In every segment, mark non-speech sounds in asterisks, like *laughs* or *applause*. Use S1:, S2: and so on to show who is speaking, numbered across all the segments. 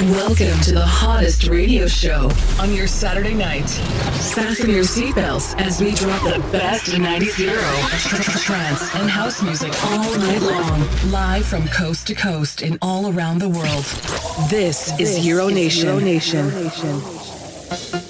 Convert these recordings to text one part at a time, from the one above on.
S1: Welcome to the hottest radio show on your Saturday night. Fasten your seatbelts as we drop the best of 90 trance and house music all night long, live from coast to coast and all around the world. This, is Euro Nation. Euro Nation.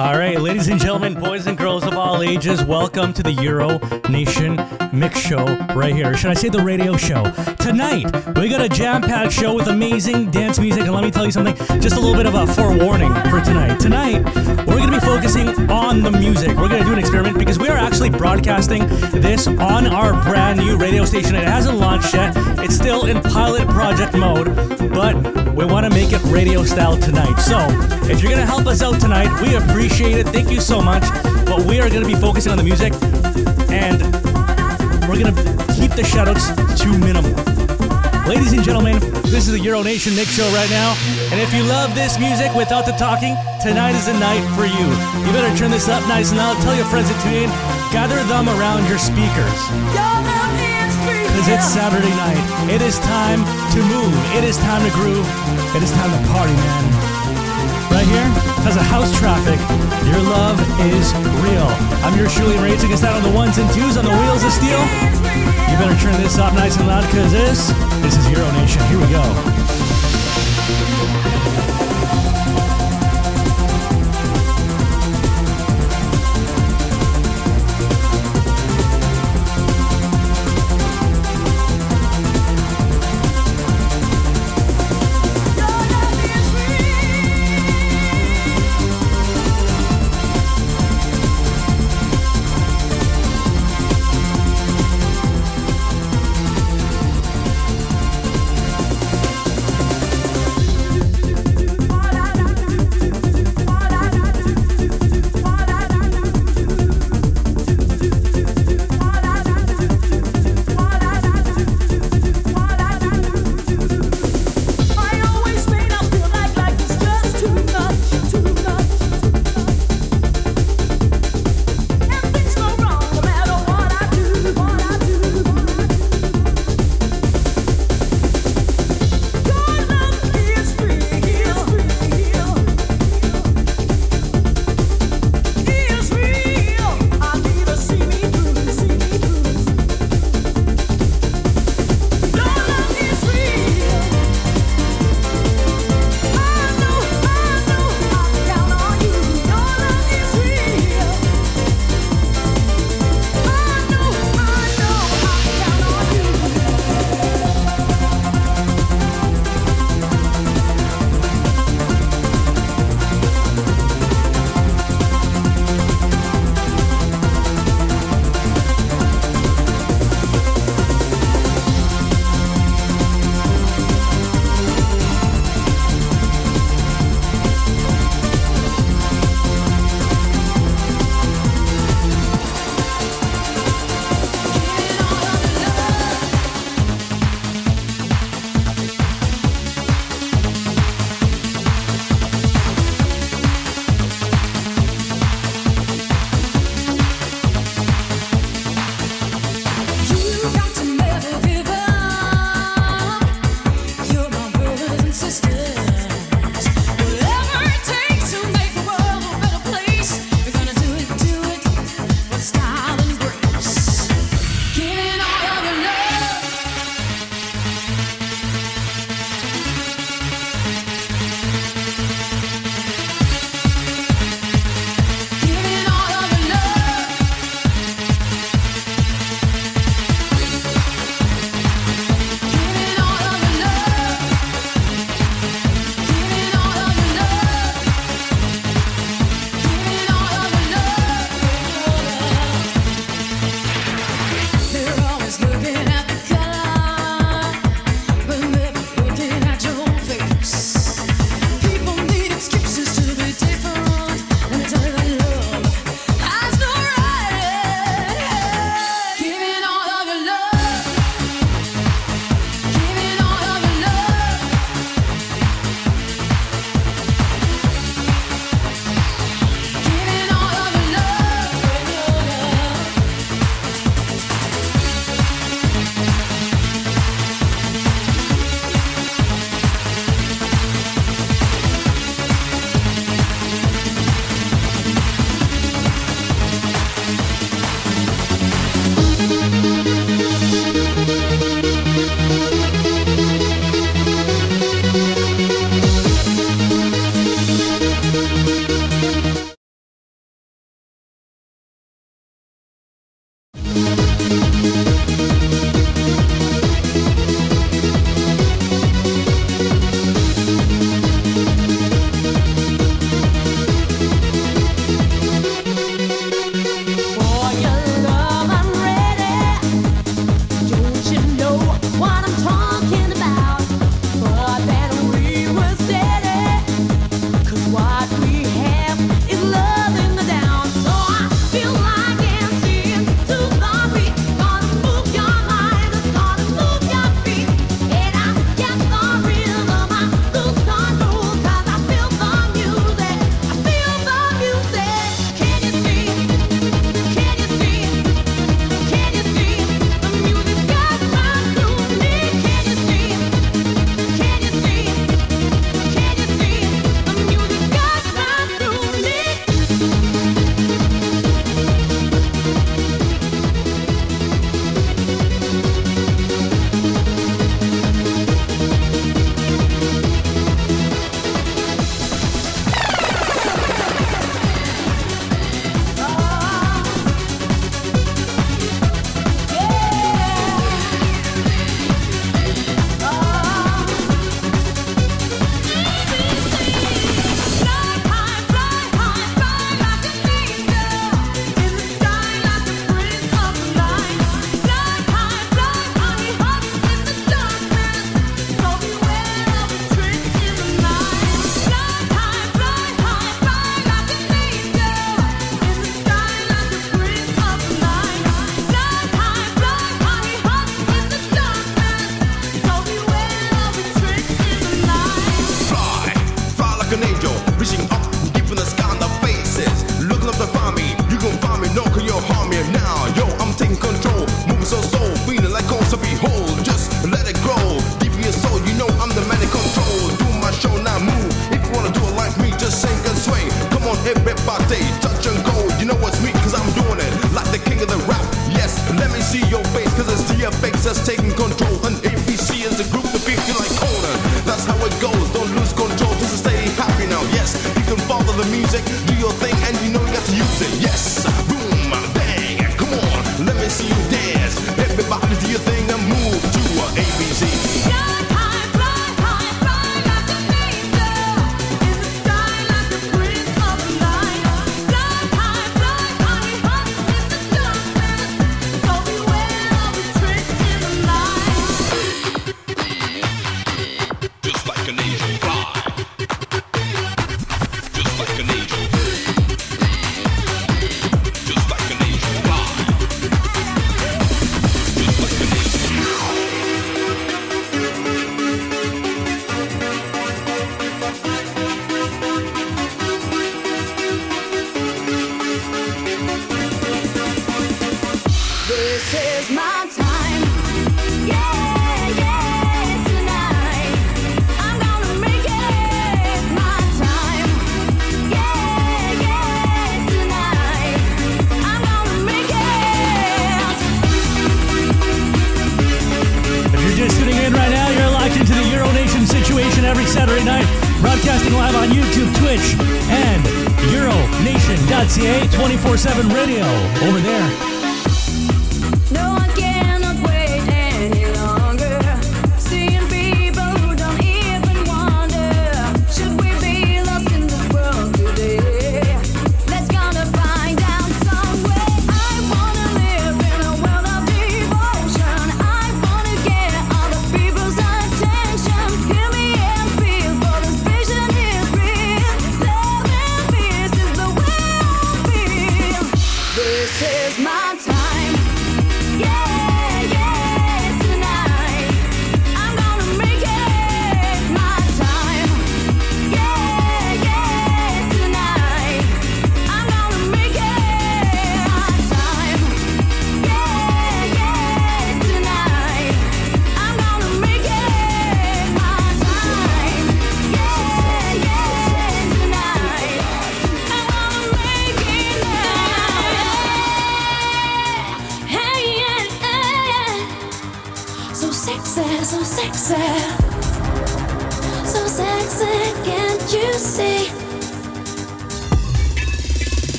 S2: All right, ladies and gentlemen, boys and girls of all ages, welcome to the Euro Nation Mix Show right here. Should I say the radio show? Tonight, we got a jam packed show with amazing dance music. And let me tell you something, just a little bit of a forewarning for tonight. Tonight, we're going to be focusing on the music. We're going to do an experiment because we are actually broadcasting this on our brand new radio station. It hasn't launched yet, it's still in pilot project mode, but we want to make it radio style tonight. So, if you're going to help us out tonight, we appreciate it. Thank you so much. But we are going to be focusing on the music and we're going to keep the shoutouts to minimal. Ladies and gentlemen, this is the Euro Nation Mix Show right now. And if you love this music without the talking, tonight is the night for you. You better turn this up nice and loud. Tell your friends to tune in. Gather them around your speakers. Because it's Saturday night. It is time to move. It is time to groove. It is time to party, man. Right here, because of house traffic, your love is real. I'm your Ray. Take us down on the ones and twos on the wheels of steel. You better turn this up nice and loud because this, this is Euro Nation. Here we go.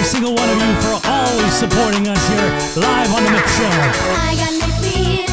S3: every single one of you for always supporting us here live on
S4: the
S5: Mix Show.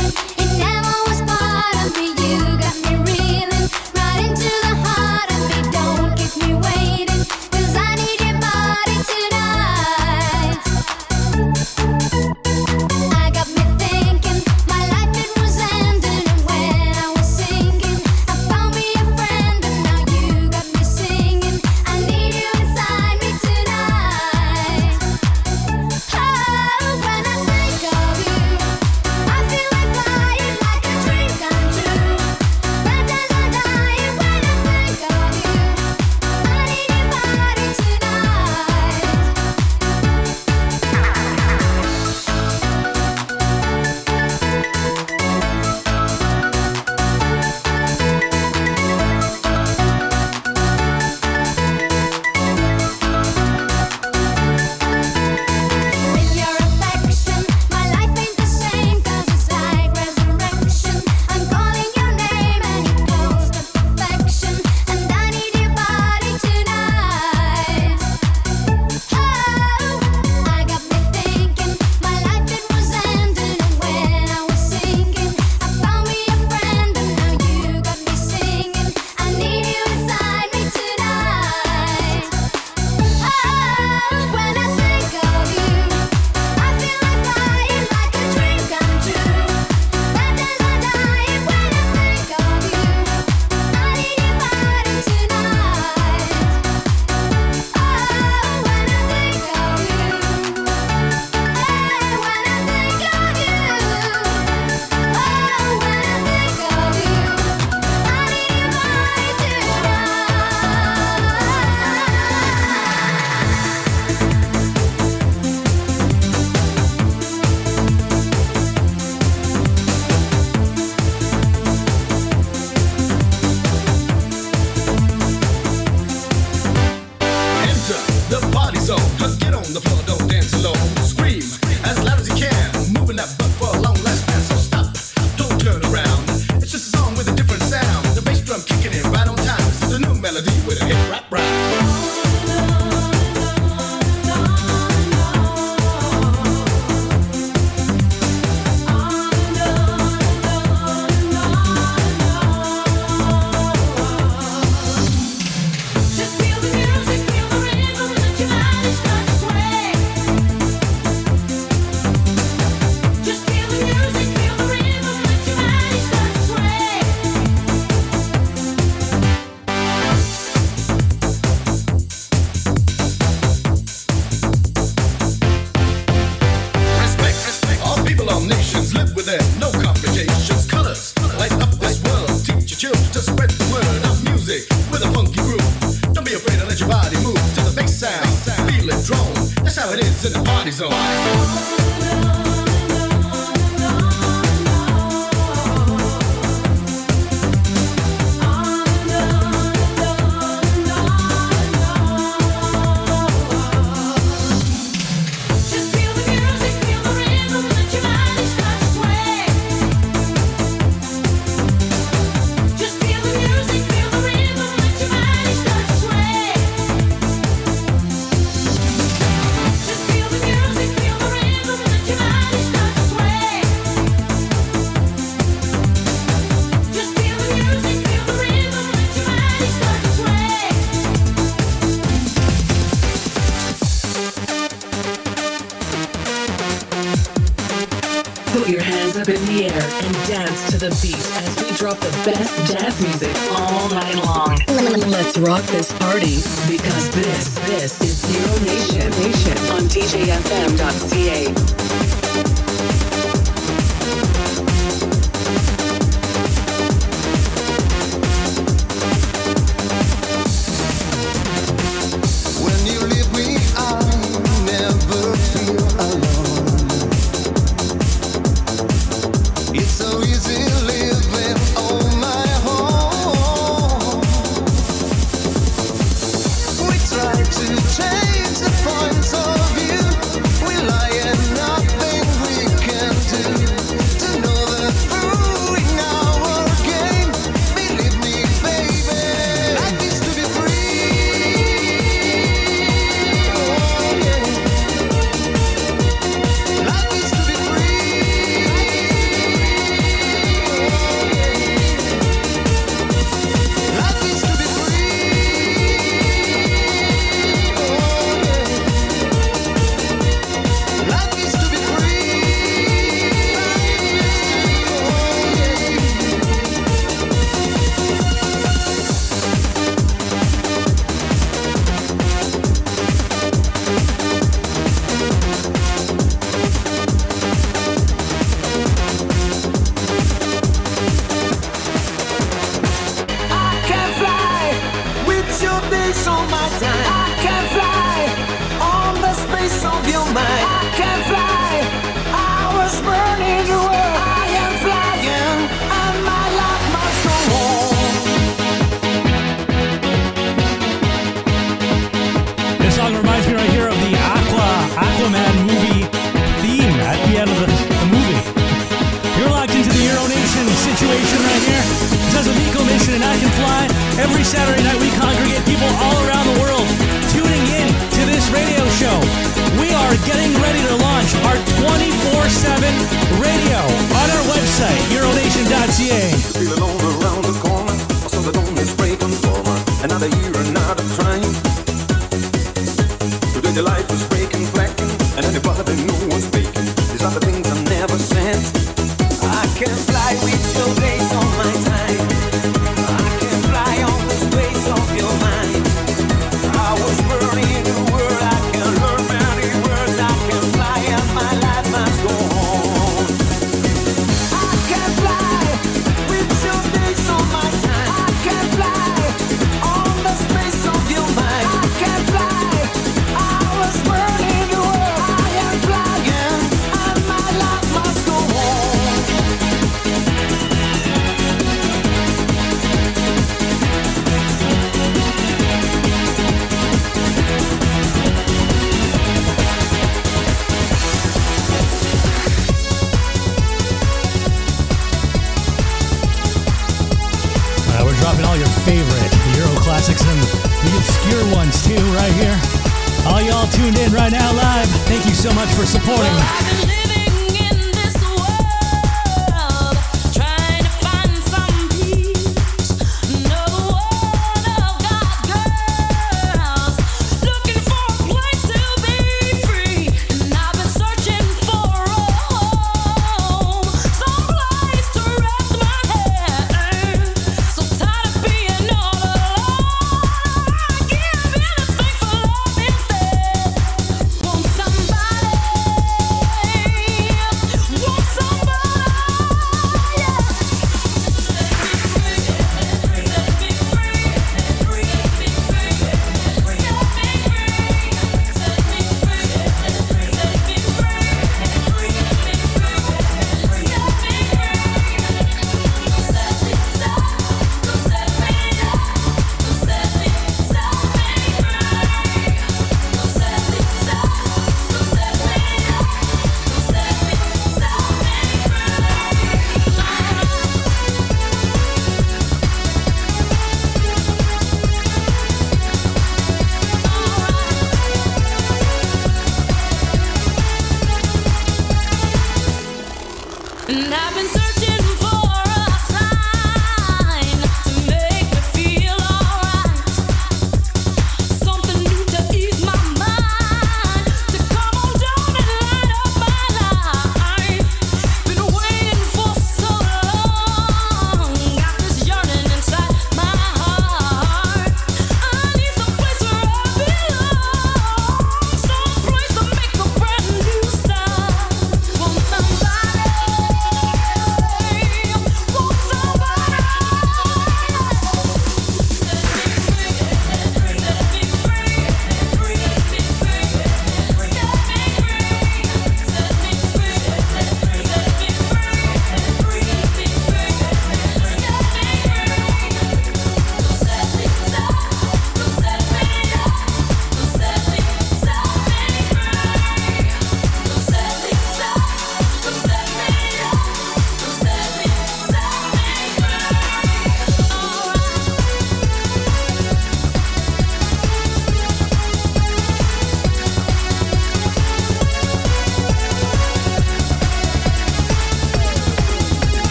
S5: best jazz music all night long. Let's rock this party because this, this is Euro Nation, Nation on DJFM.ca.
S2: This song reminds me right here of the Aqua Aquaman movie theme at the end of the, movie. You're locked into the Euro Nation situation right here. A mission, and I can fly every Saturday night. Radio on our website, Euronation.ca.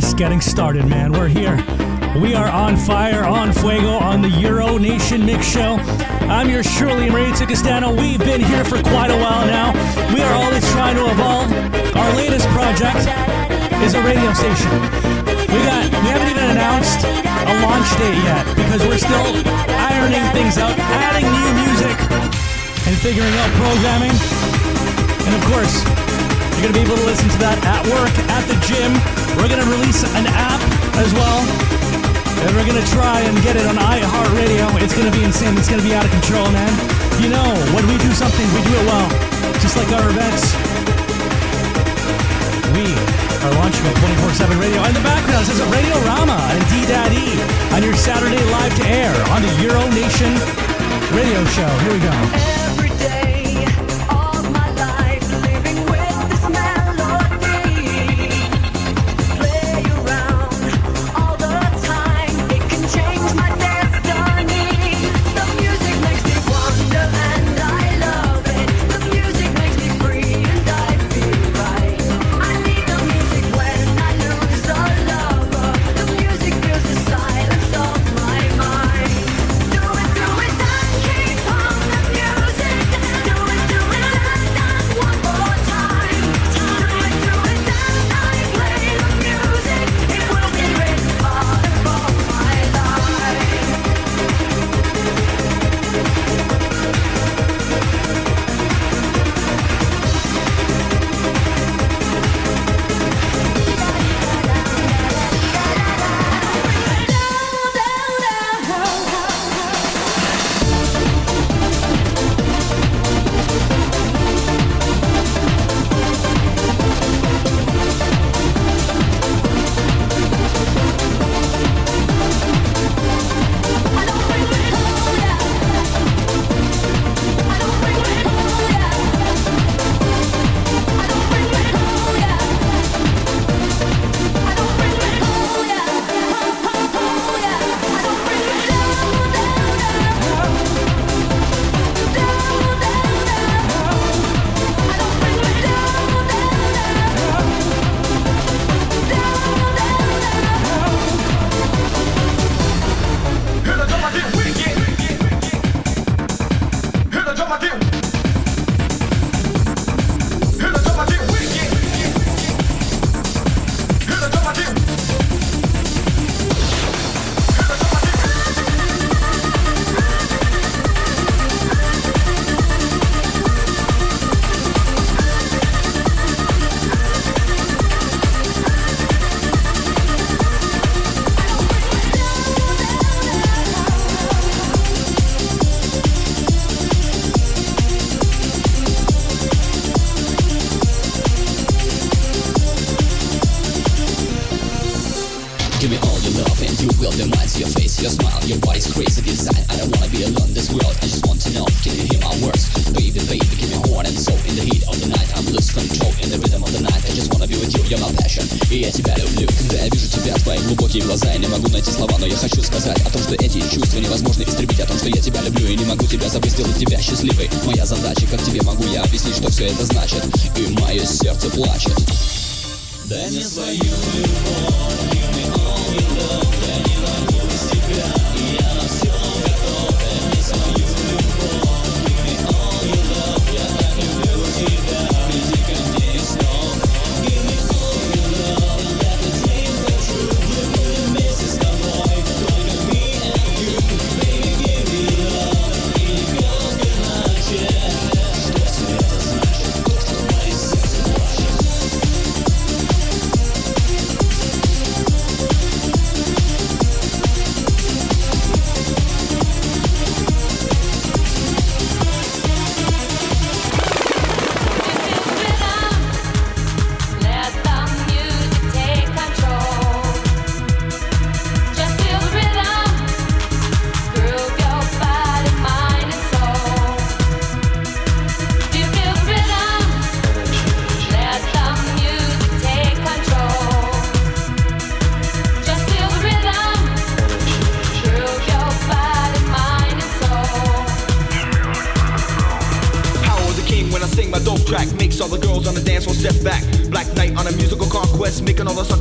S2: just getting started, man. We're here. We are on fire, on fuego, on the Euro Nation Mix Show. I'm your Shirley Maritza Castano. We've been here for quite a while now. We are always trying to evolve. Our latest project is a radio station. We got we haven't even announced a launch date yet because we're still ironing things out, adding new music, and figuring out programming. And of course, you're gonna be able to listen to that at work, at the gym. We're gonna release an app as well. And we're gonna try and get it on iHeartRadio. It's gonna be insane. It's gonna be out of control, man. You know, when we do something, we do it well. Just like our events. We are launching a 24-7 radio. In the background, says Radio Rama and D-Daddy on your Saturday live to air on the Euro Nation radio show. Here we go.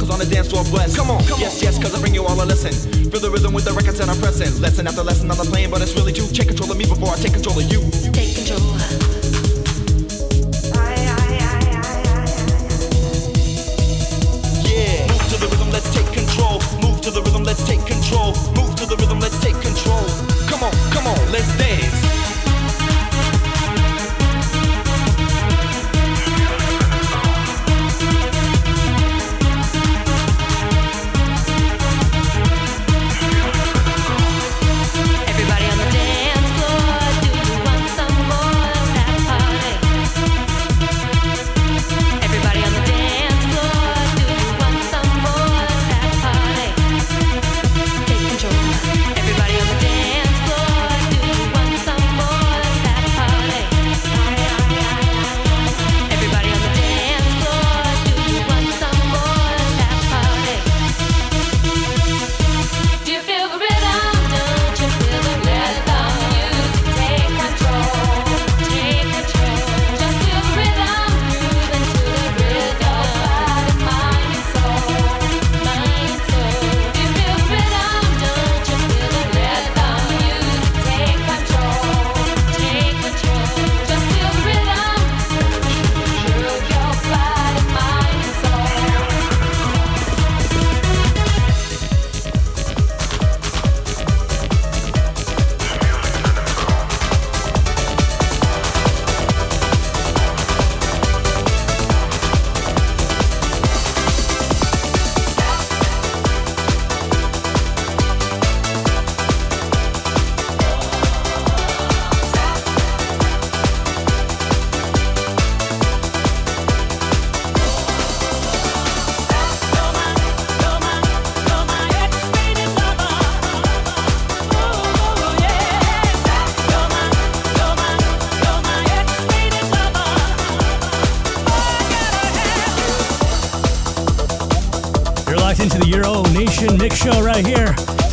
S4: on the
S6: dance floor blessed. Come on, come yes, on. yes, cause I bring you all a lesson. Feel the rhythm with the records that I'm pressing. Lesson after lesson on the plane, but it's really true. Take control of me before I take control of you.
S4: Take control.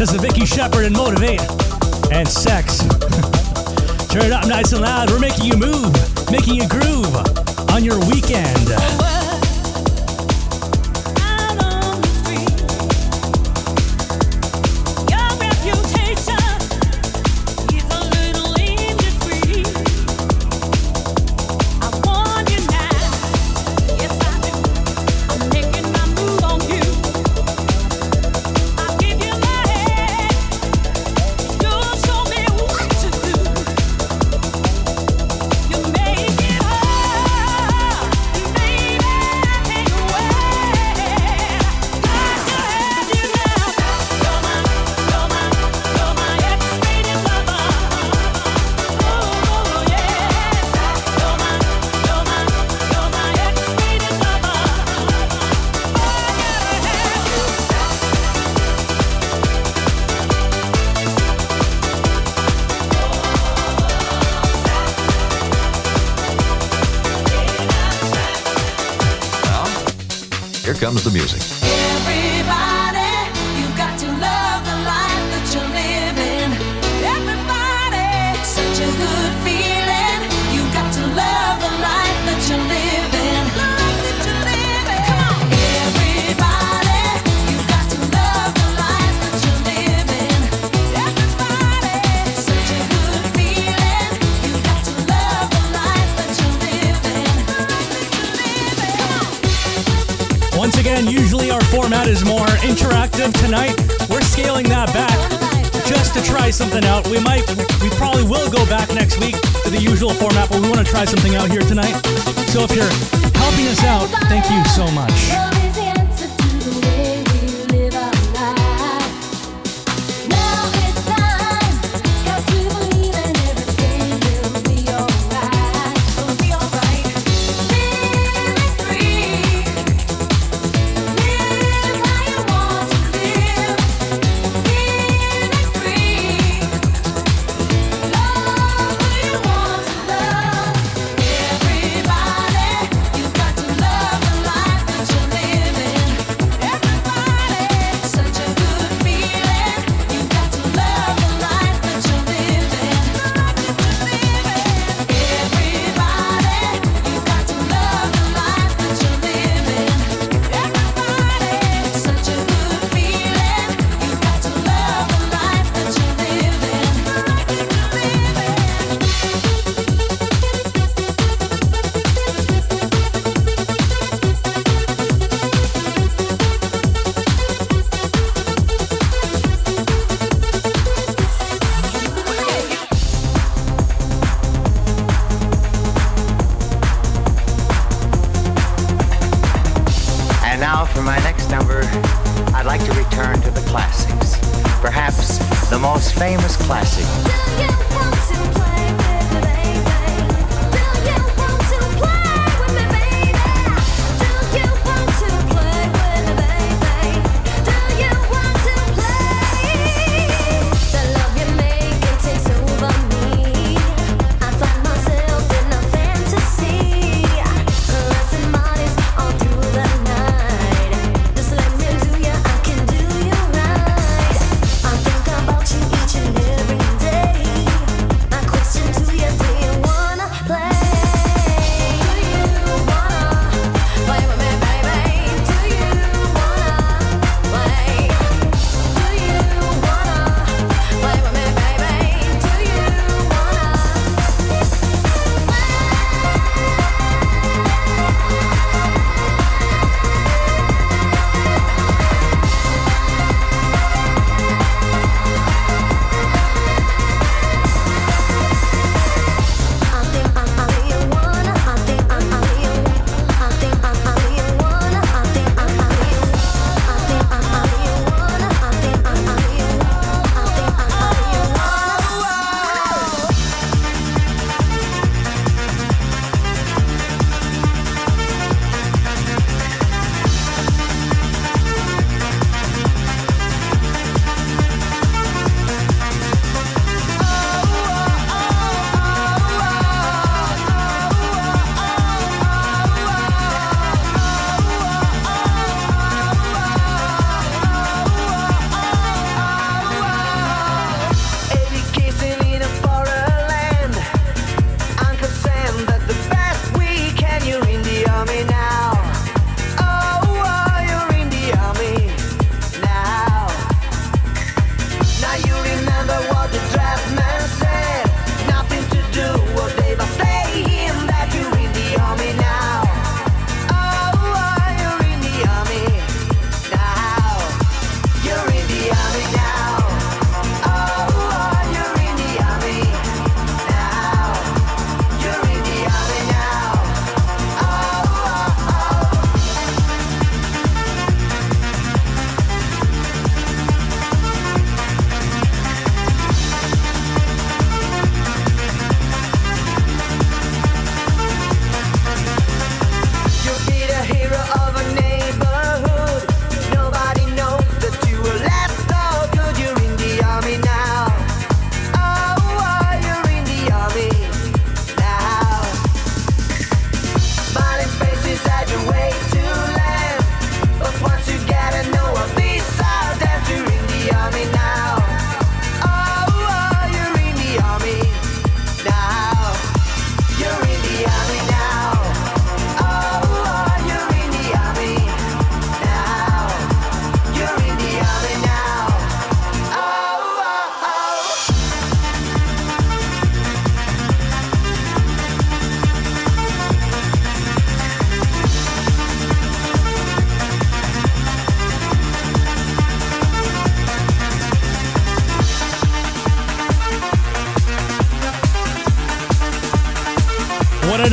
S2: This is Vicky Shepard and Motivate and Sex. *laughs* Turn it up nice and loud. We're making you move, making you groove.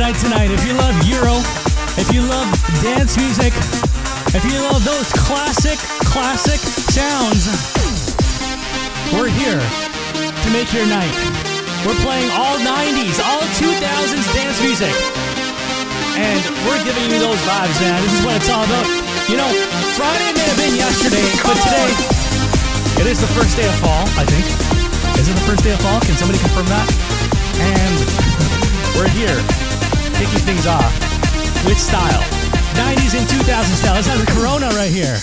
S2: Night tonight. If you love Euro, if you love dance music, if you love those classic, classic sounds, we're here to make your night. We're playing all 90s, all 2000s dance music. And we're giving you those vibes, man. This is what it's all about. You know, Friday may have been yesterday, but today it is the first day of fall, I think. Is it the first day of fall? Can somebody confirm that? And we're here, kicking things off with style. 90s and 2000 style. Let's have the Corona right here.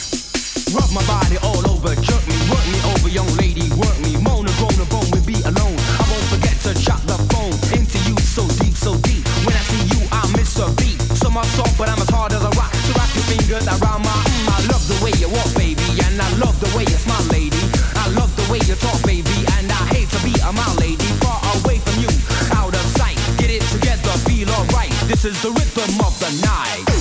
S4: Rub my body all over, jerk me, work me over, young lady, work me, moan and groan and bone, we be alone. I won't forget to chop the phone into you so deep, so deep. When I see you, I miss a beat. So much soft, but I'm as hard as a rock. So wrap your fingers around my. Mm, I love the way you walk, baby, and I love the way you smile, lady. I love the way you talk, is the rhythm of the night.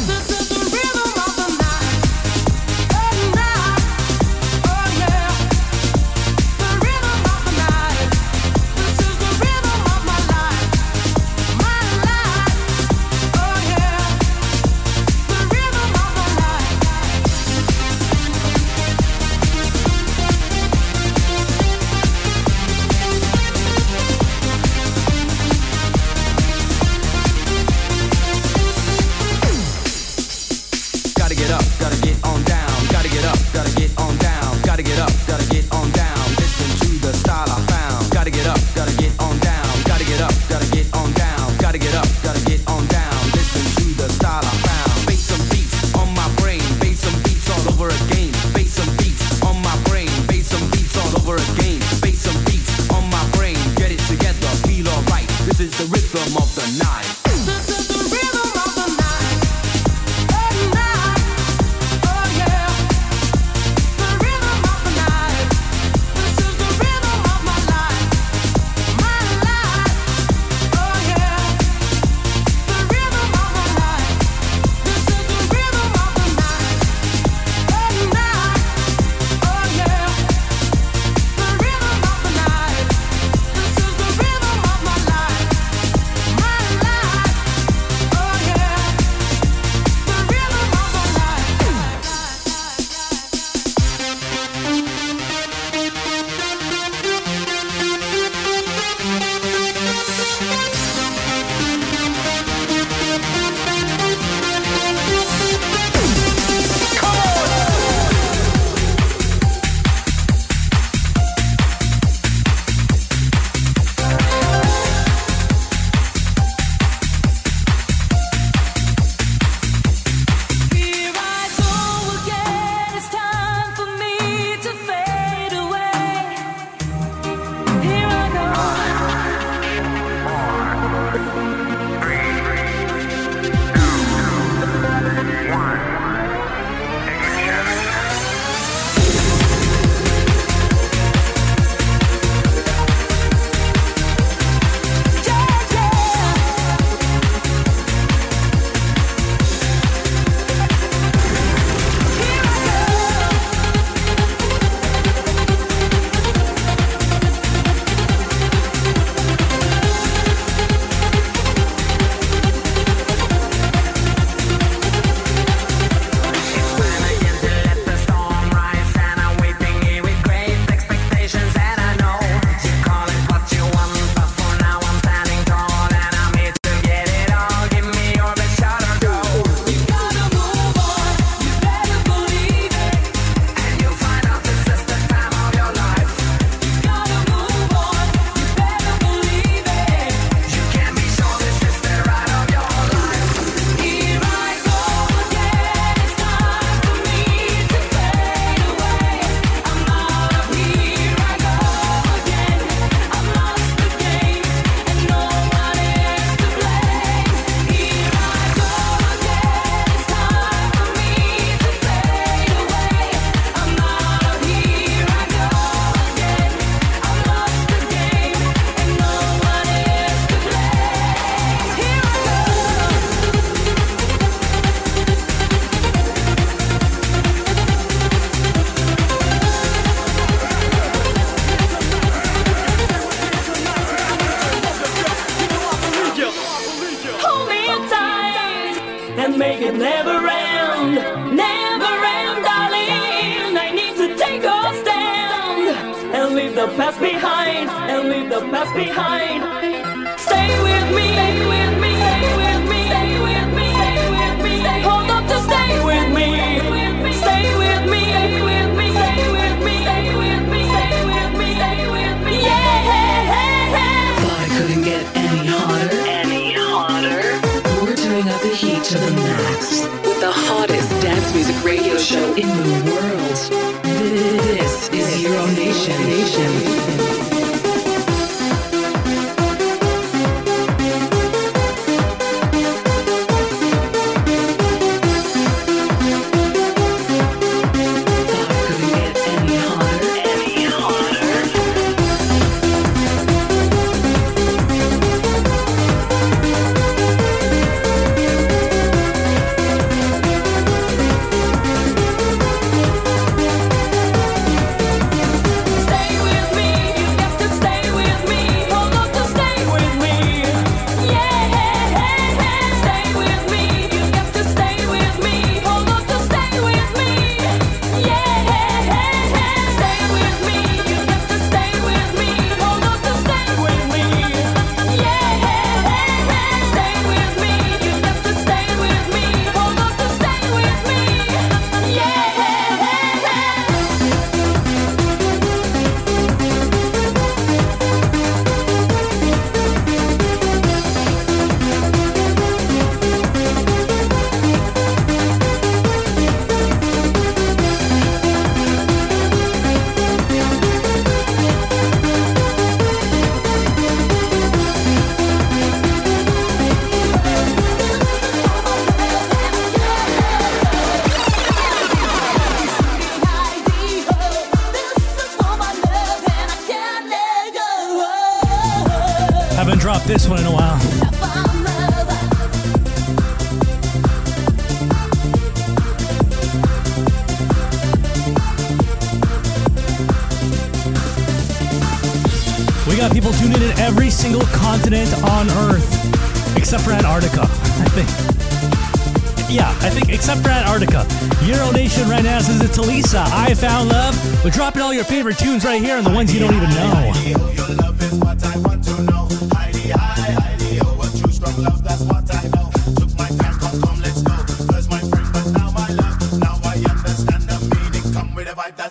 S7: Love. We're dropping all your favorite tunes right here and the ones you don't even know.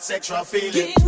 S4: sexual feeling.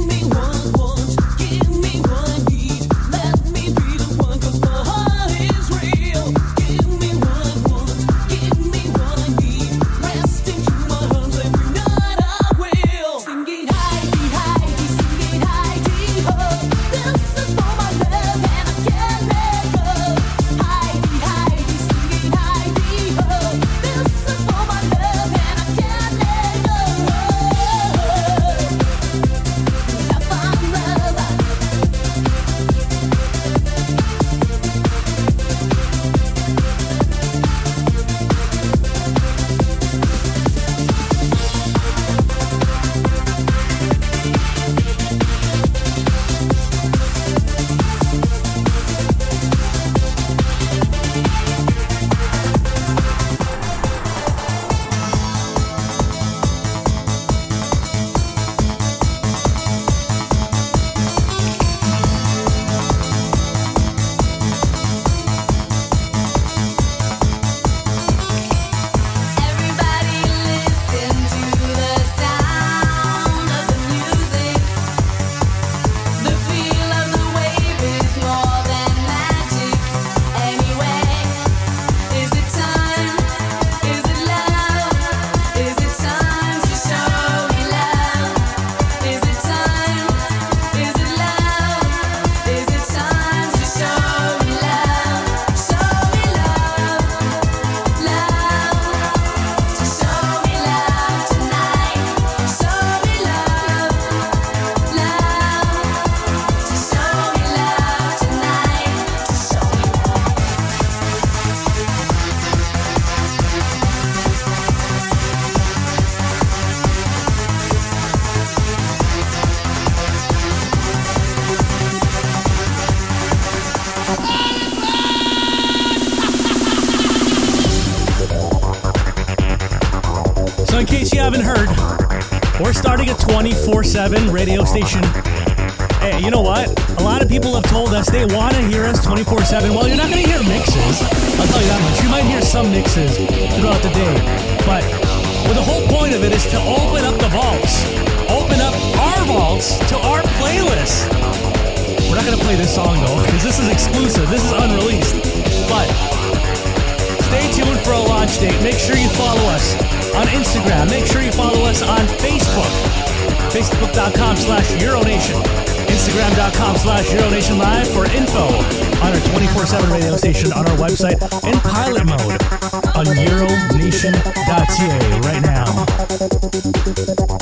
S7: 7 radio station.
S2: Hey, you know what? A lot of people have told us they want to hear us 24 7. Well, you're not going to hear mixes. I'll tell you that much. You might hear some mixes throughout the day. But well, the whole point of it is to open up the vaults, open up our vaults to our playlists. We're not going to play this song, though, because this is exclusive. This is unreleased. But stay tuned for a launch date. Make sure you follow us on Instagram. Make sure you follow us on Facebook. Facebook.com slash Euronation. Instagram.com slash Euronation Live for info on our 24-7 radio station on our website in pilot mode on Euronation.ca right now.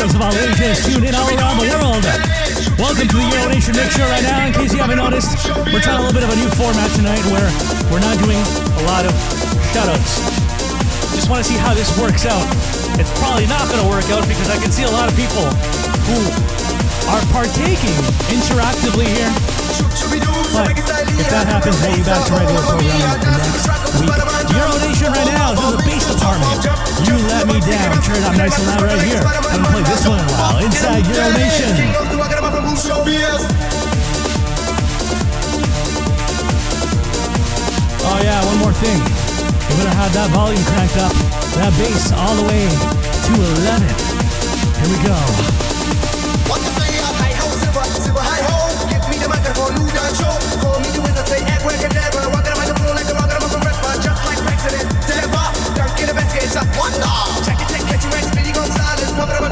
S2: Girls of ages, tuned in all around the world. Welcome to the Euro Nation Mix Show right now. In case you haven't noticed, we're trying a little bit of a new format tonight where we're not doing a lot of shoutouts. Just want to see how this works out. It's probably not going to work out because I can see a lot of people who are partaking interactively here. But if that happens, we'll be back to regular programming next week. Euro Nation right now, this is the bass department. You let me down. Turn it up nice and loud right here. I haven't played this one in a while. Inside Euro Nation. Oh yeah, one more thing. You better have that volume cranked up, that bass all the way to 11. Here we go.
S4: What to say? Hi ho, silver, silver, hi ho. Give me the
S6: microphone, new dance show.
S5: Check it,
S6: check, it, catch your ass, Speedy Gonzalez, pumping up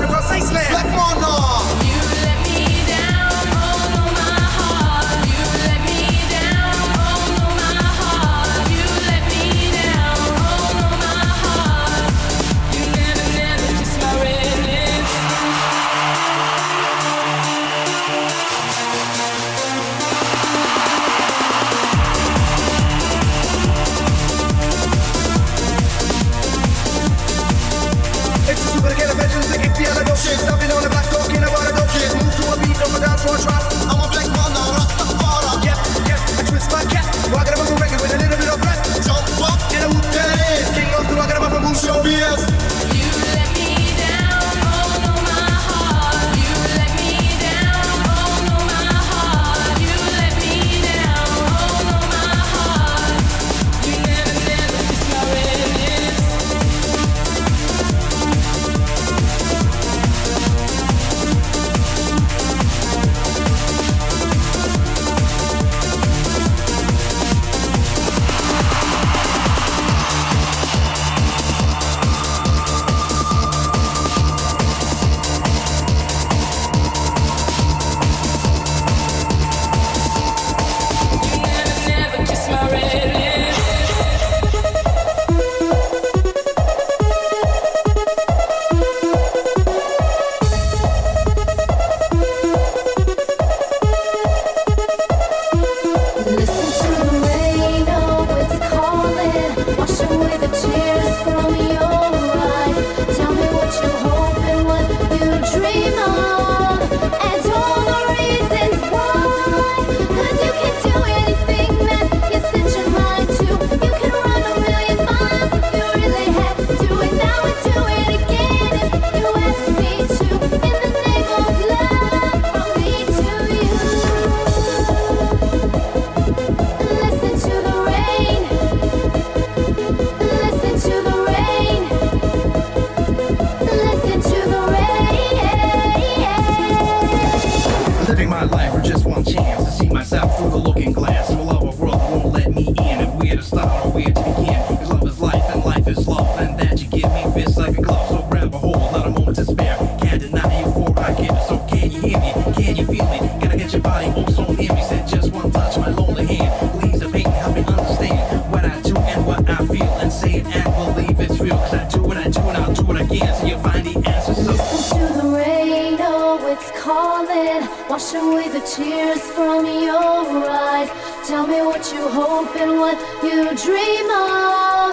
S4: tears from your eyes. Tell me what you hope and what you dream of.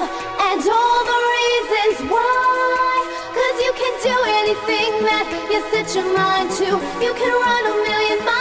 S4: And all the reasons why. Cause you can do anything that you set your mind to. You can run a million miles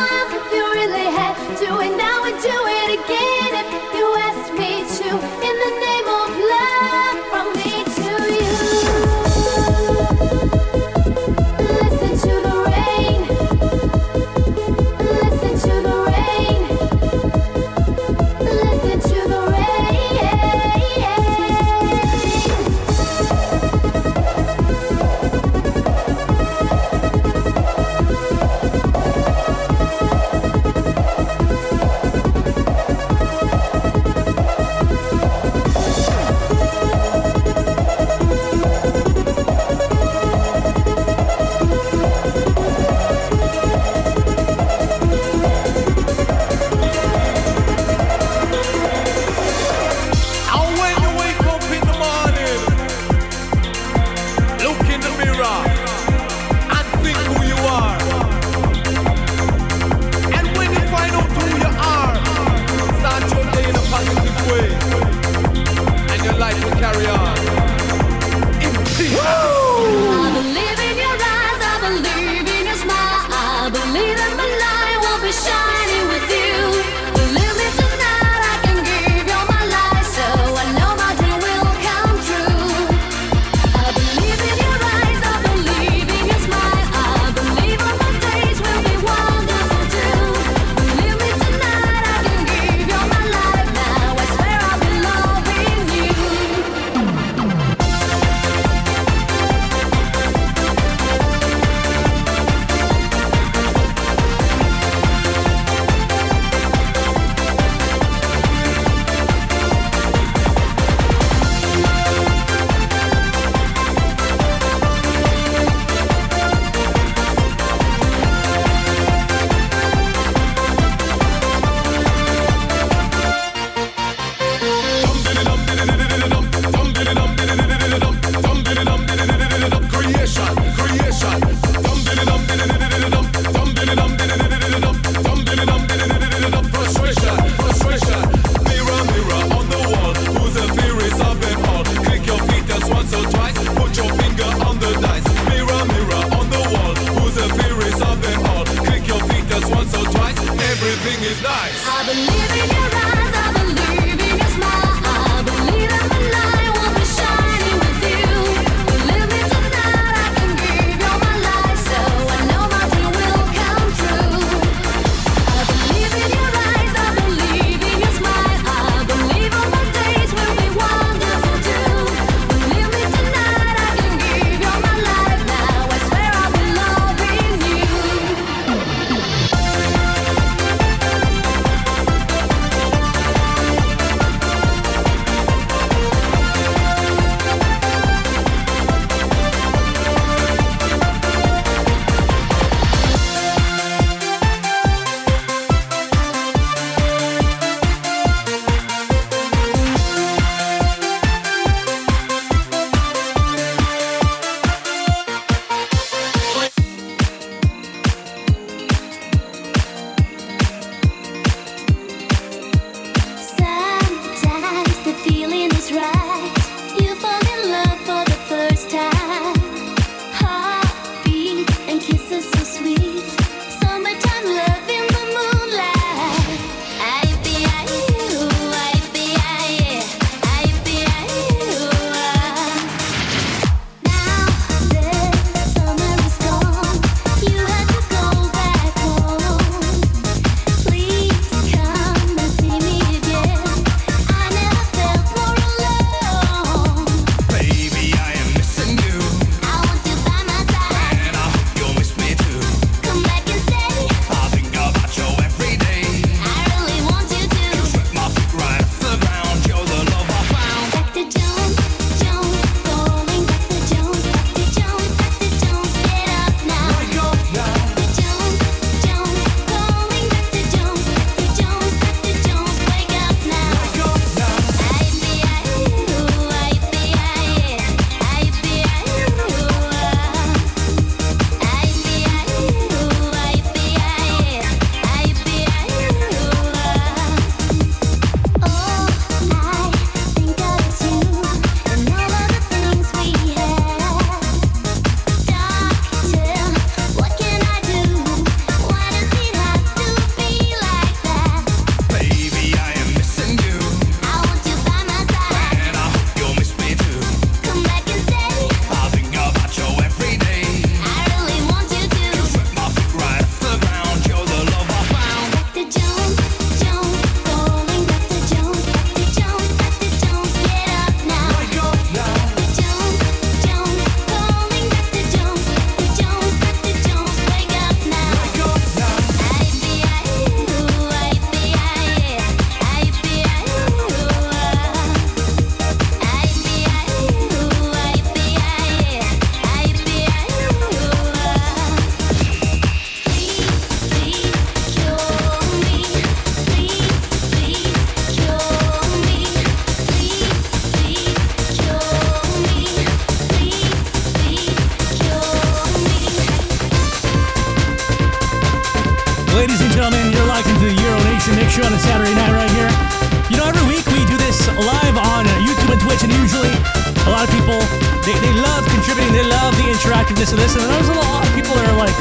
S4: the interactiveness of this, and there's a lot of people that are like,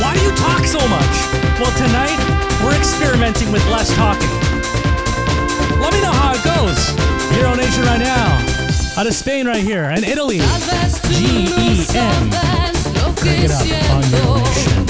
S4: "Why do you talk so much?" Well, tonight we're experimenting with less talking. Let me know how it goes. Euro Nation right now, out of Spain right here, and Italy. G E M. Crank it up on Euro Nation.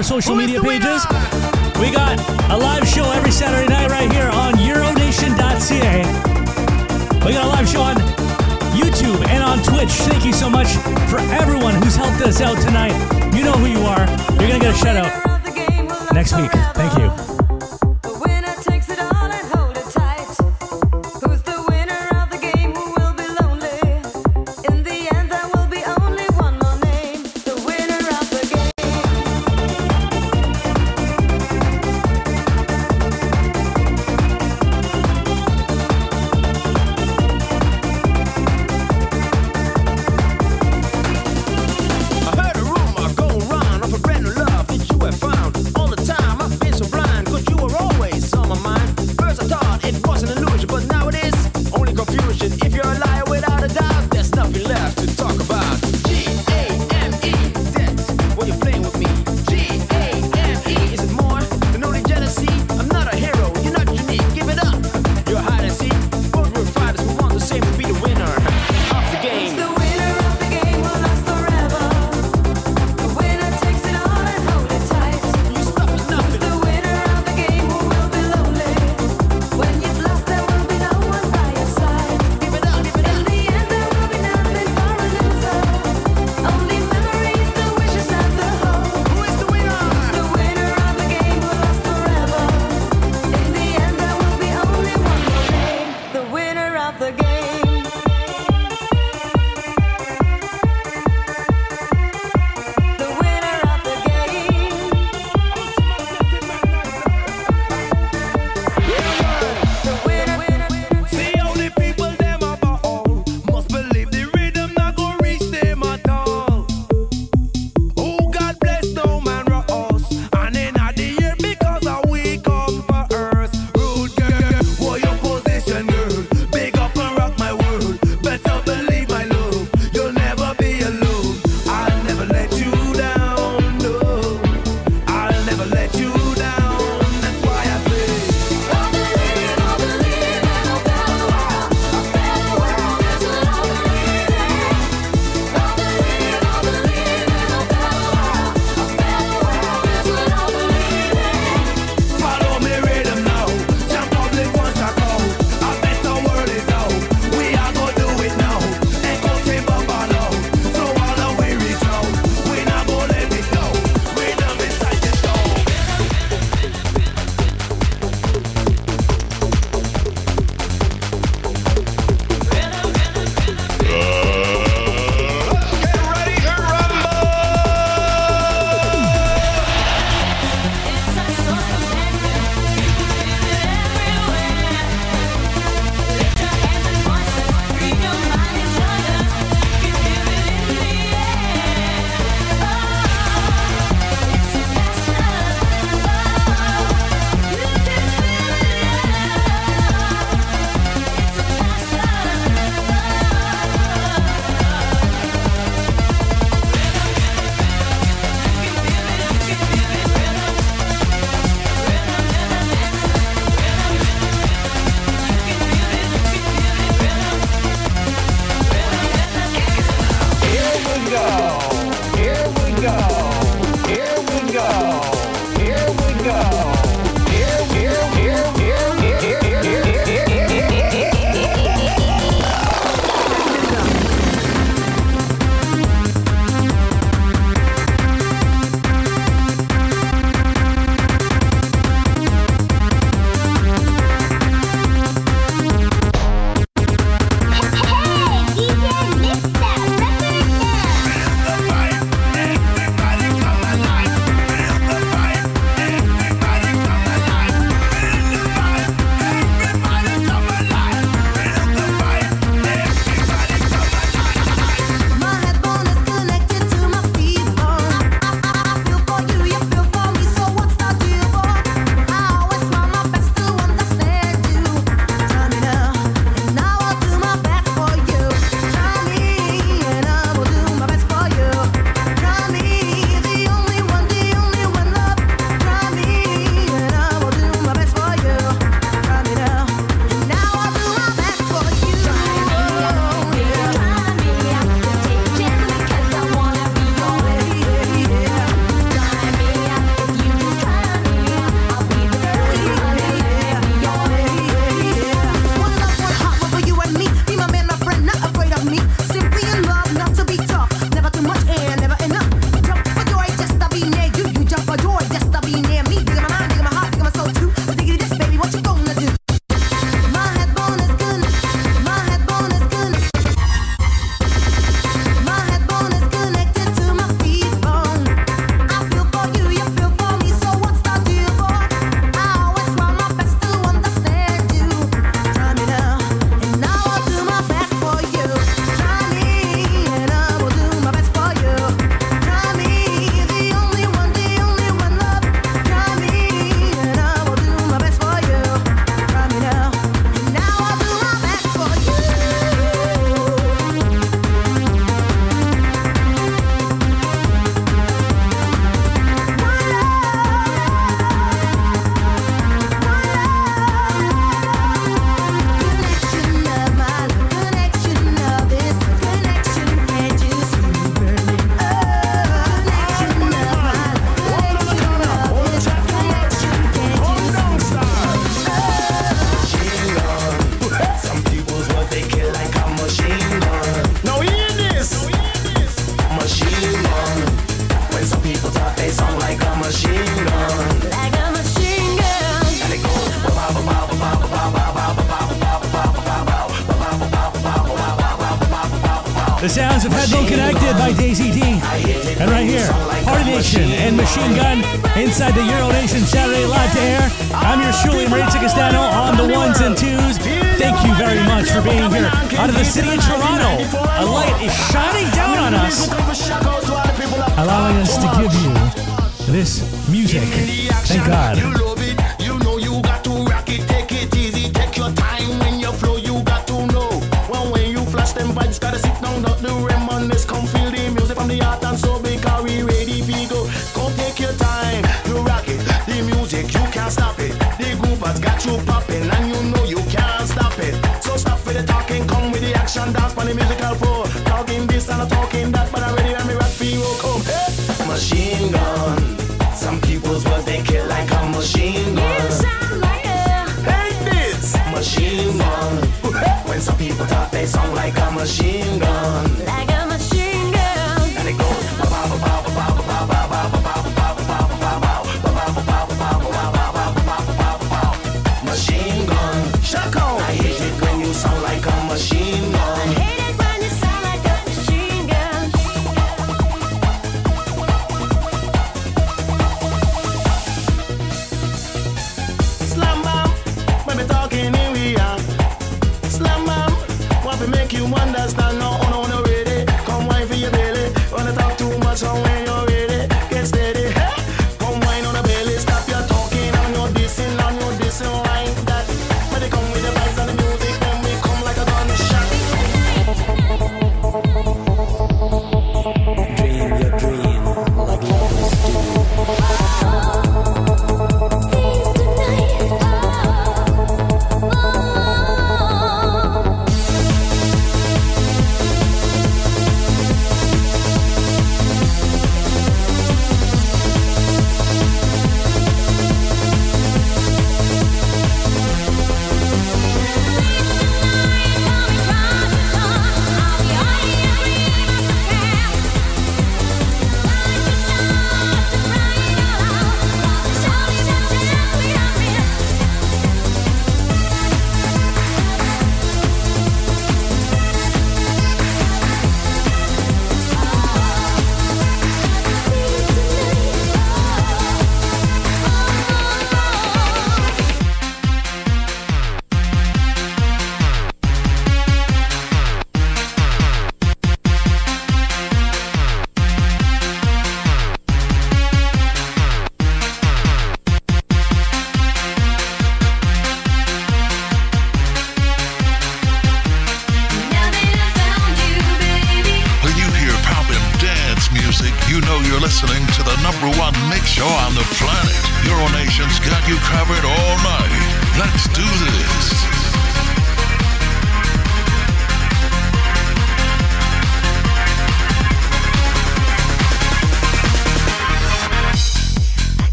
S2: our social Who media pages. We got a live show every Saturday night right here on euronation.ca. We got a live show on YouTube and on Twitch. Thank you so much for everyone who's helped us out tonight. You know who you are. You're going to get a shout out next week. Thank you.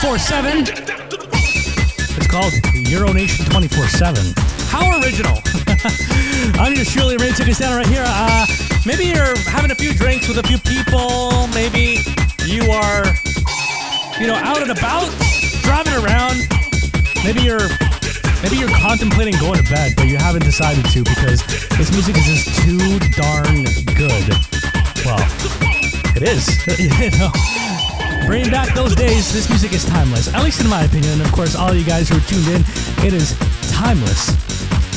S2: 24 7. It's called Euro Nation 24 7. How original. *laughs* I'm your Shirley Ray Ticket Stand right here. Uh, maybe you're having a few drinks with a few people. Maybe you are, you know, out and about, driving around. Maybe you're maybe you're contemplating going to bed, but you haven't decided to because this music is just too darn good. Well, it is. *laughs* you know. Bringing back those days, this music is timeless, at least in my opinion. And of course, all you guys who are tuned in, it is timeless.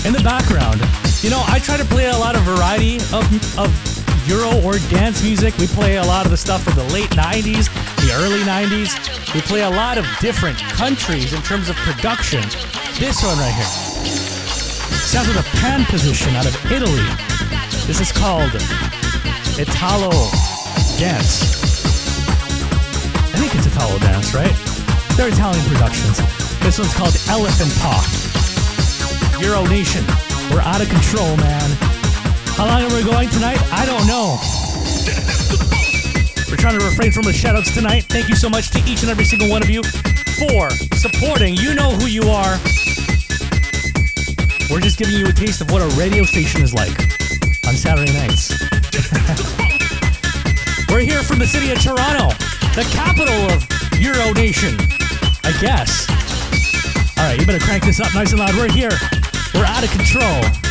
S2: In the background, you know, I try to play a lot of variety of, of Euro or dance music. We play a lot of the stuff from the late 90s, the early 90s. We play a lot of different countries in terms of production. This one right here sounds with a pan position out of Italy. This is called Italo Dance. I think it's Italo Dance, right? They're Italian productions. This one's called Elephant Paw. Euro Nation. We're out of control, man. How long are we going tonight? I don't know. *laughs* We're trying to refrain from the shoutouts tonight. Thank you so much to each and every single one of you for supporting. You know who you are. We're just giving you a taste of what a radio station is like on Saturday nights. *laughs* We're here from the city of Toronto, the capital of Euro Nation, I guess. All right, you better crank this up nice and loud. We're here. We're out of control.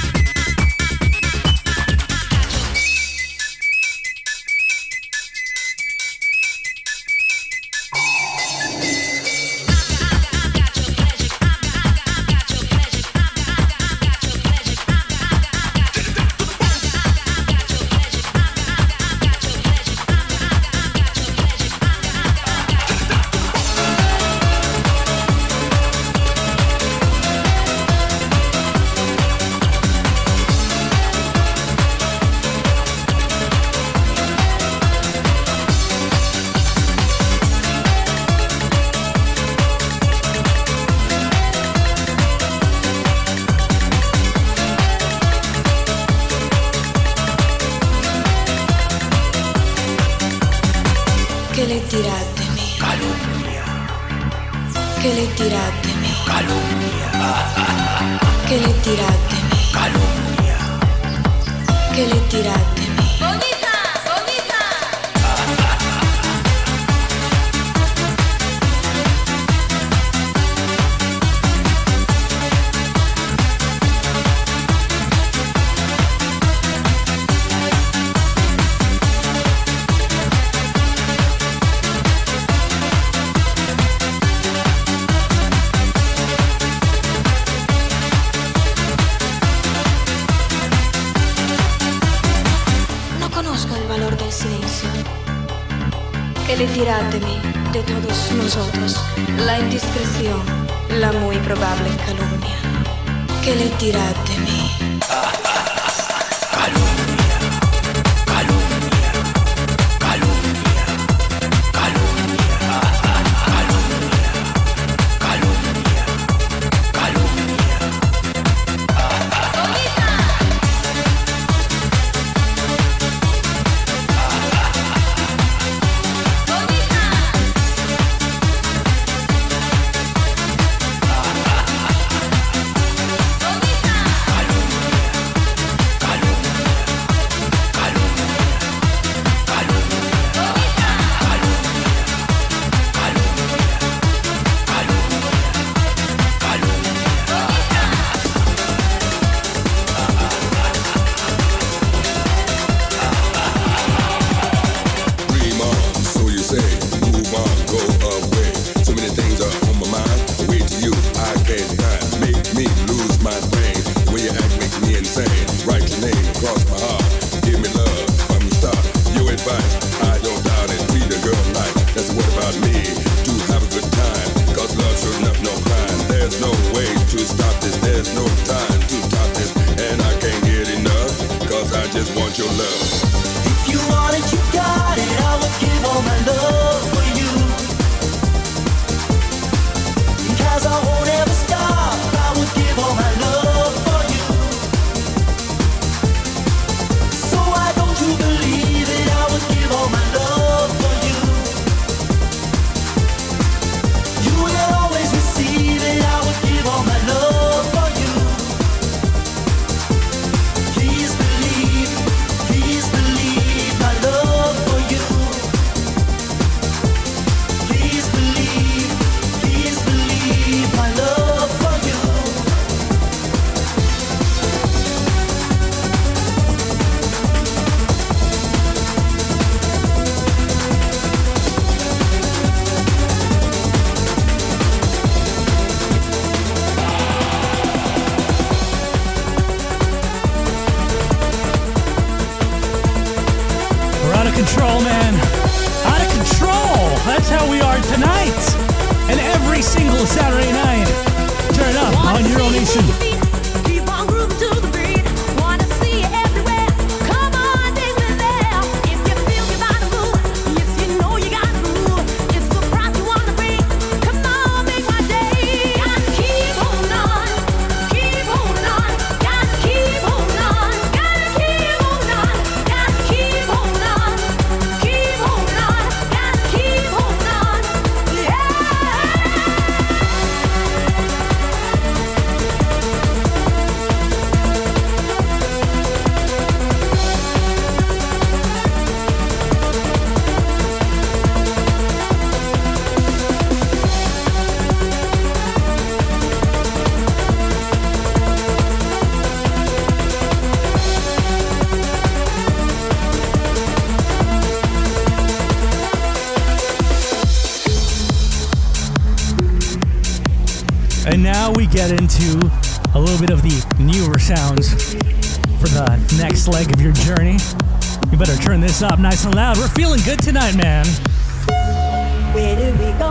S2: up nice and loud. We're feeling good tonight, man.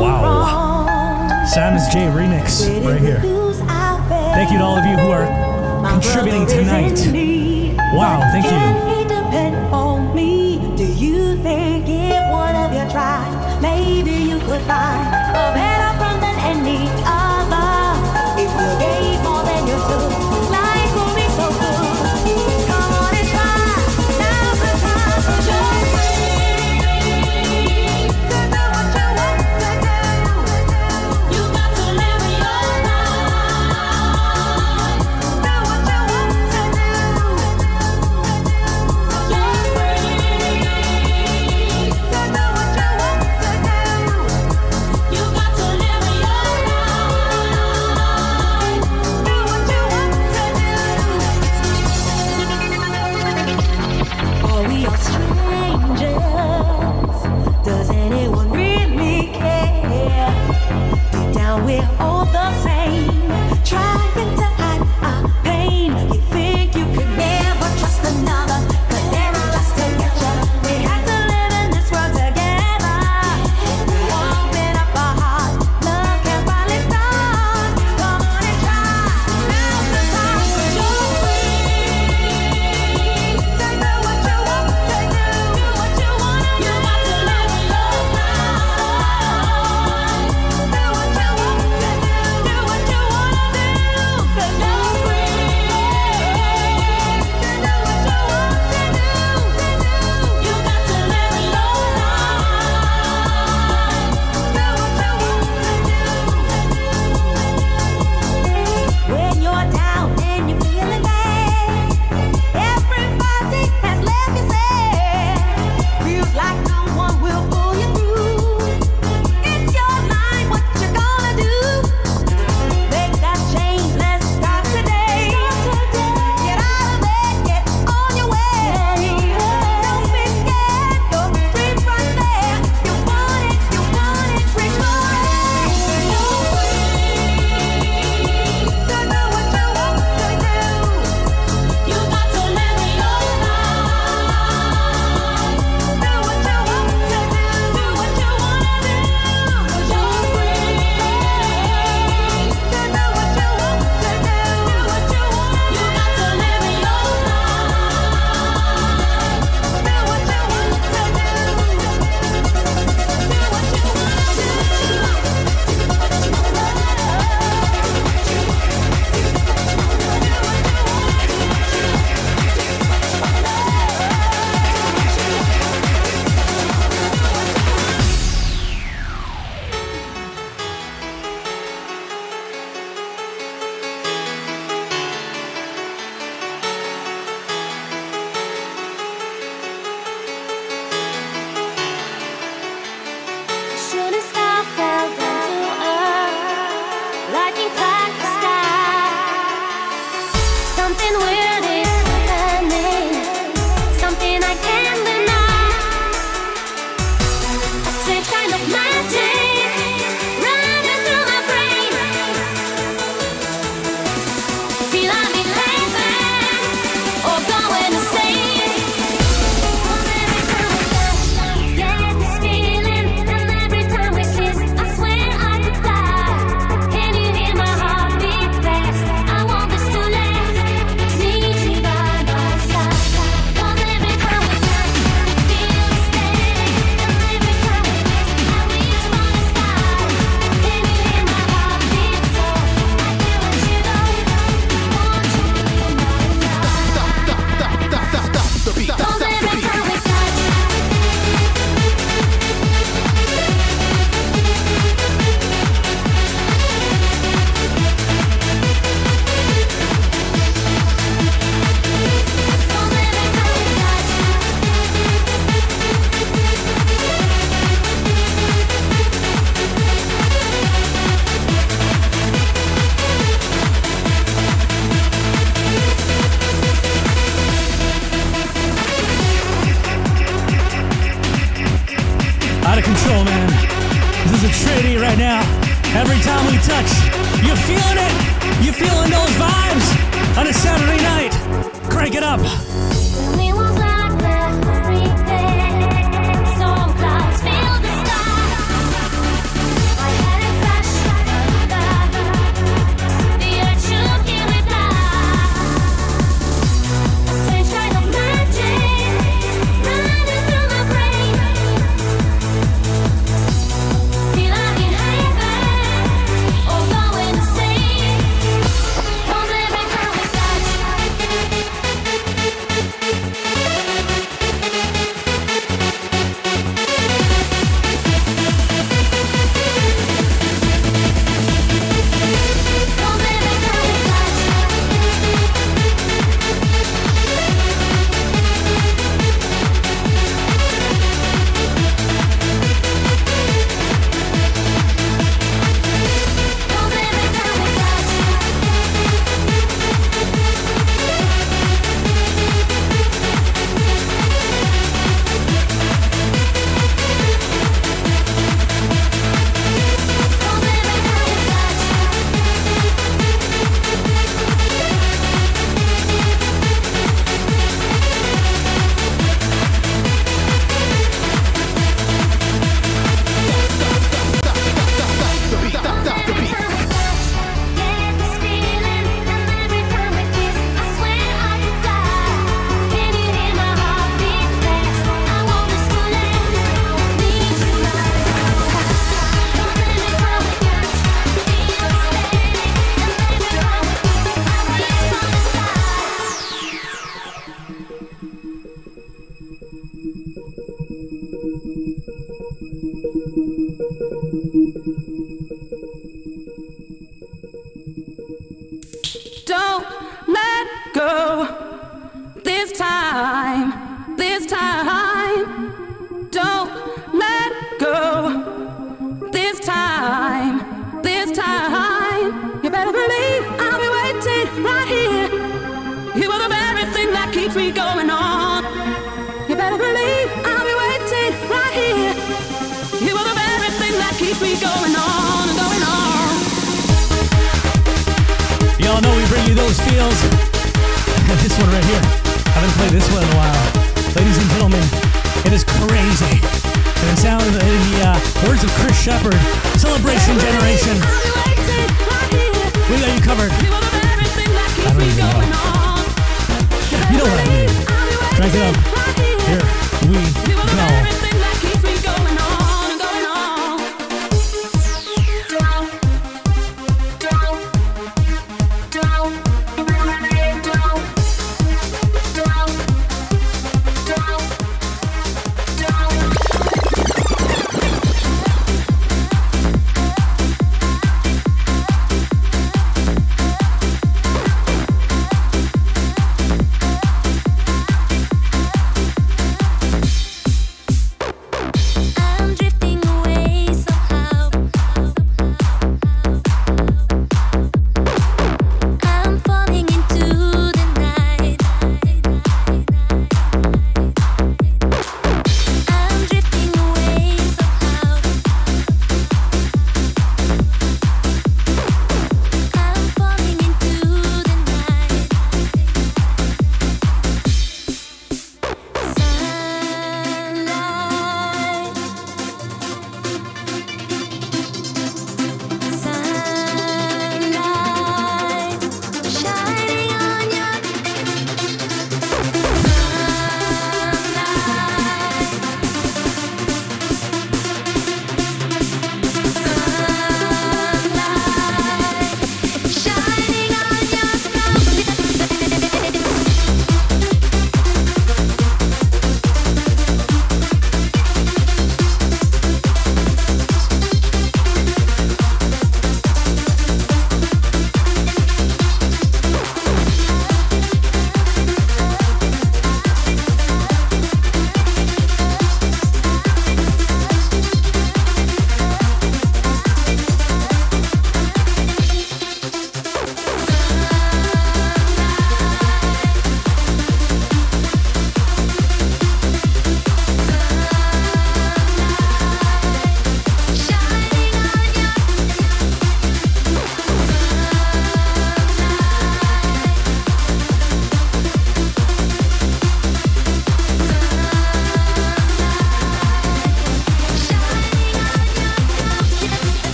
S2: wow.
S4: Wrong?
S2: Simon's J remix right here. Thank you to all of you who are
S4: My
S2: contributing tonight. Wow, thank you.
S4: Do you think if one of you tried, maybe you could find a better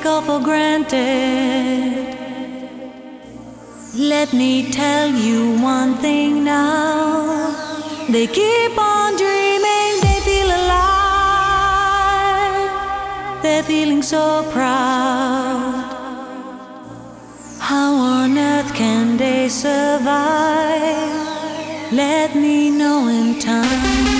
S4: take all for granted. Let me tell you one thing now. They keep on dreaming, they feel alive. They're feeling so proud. How on earth can they survive? Let me know in time.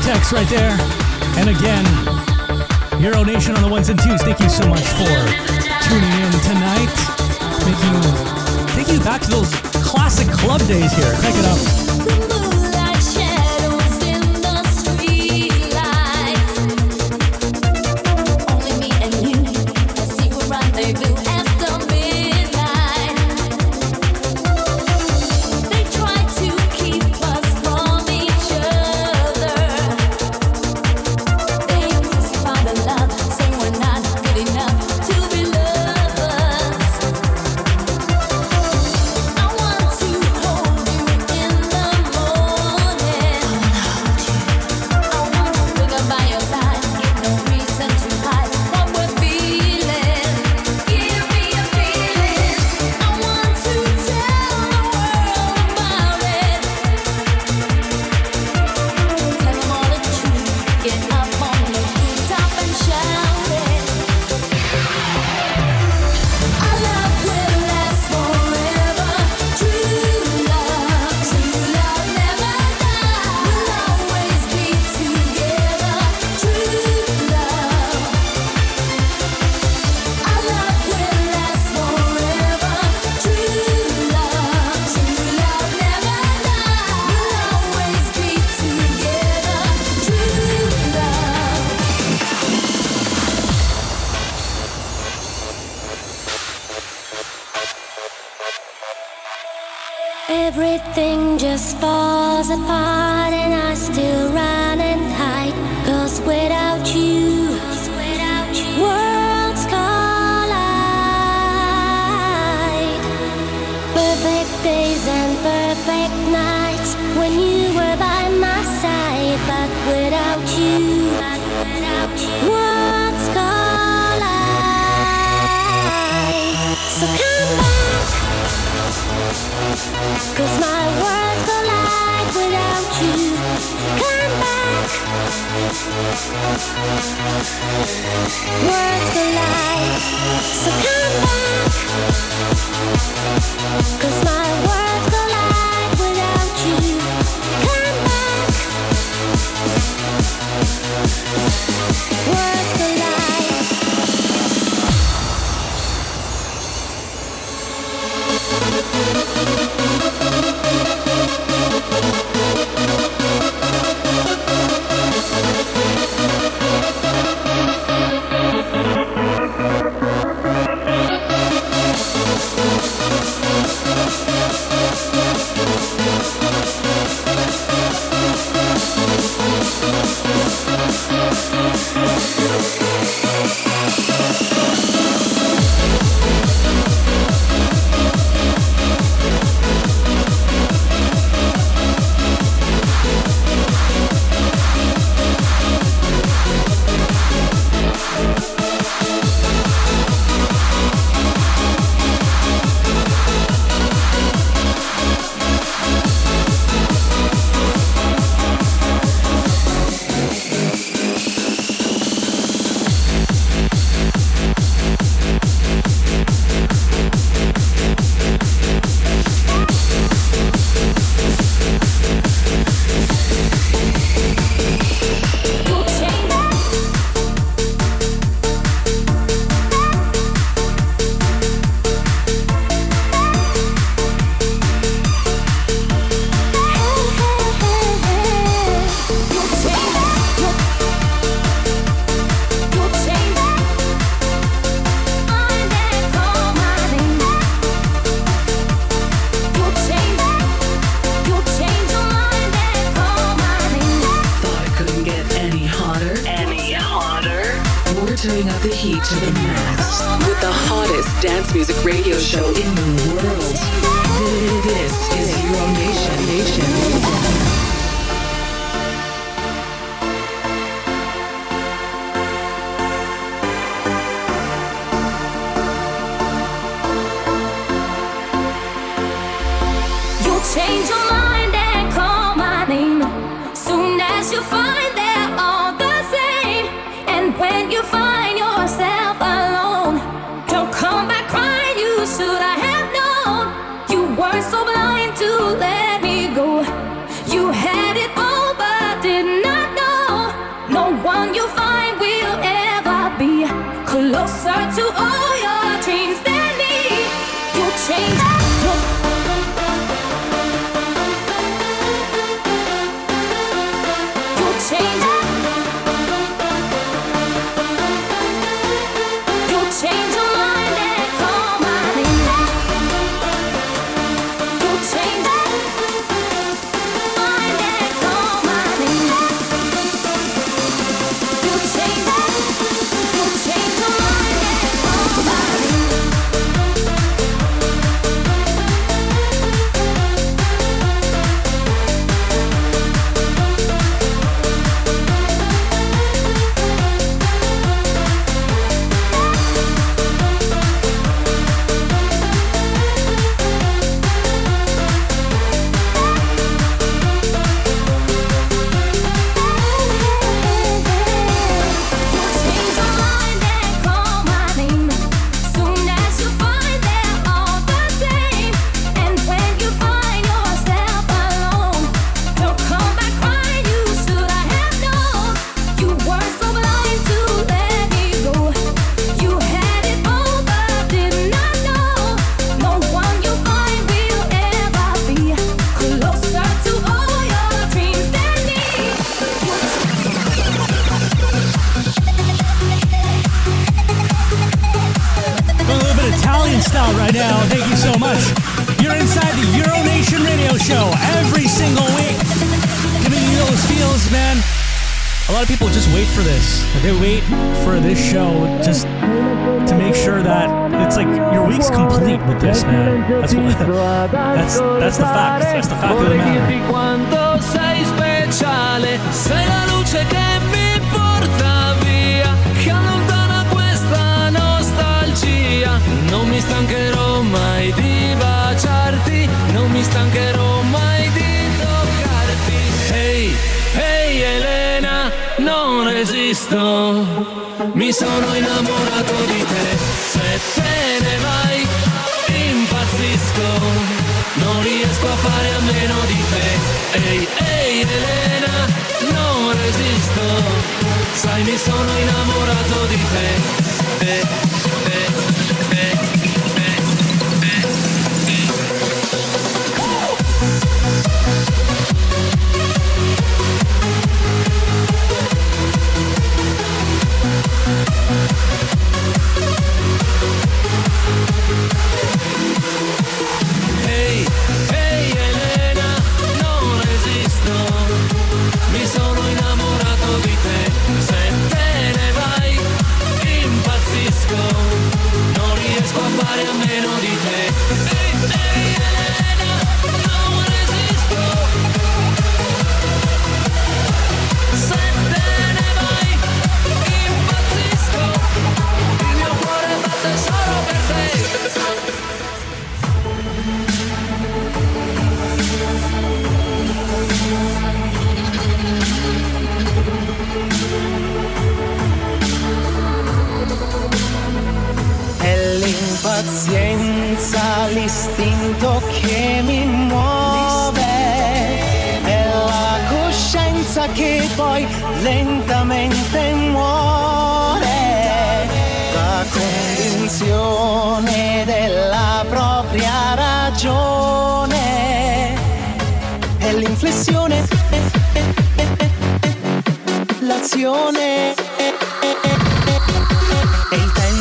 S8: Vortex right there. And
S2: again, Euro Nation
S9: on the
S2: ones and twos, thank you so much for
S10: tuning in
S4: tonight. Thank you, thank you back to those classic club days here. Pick it up.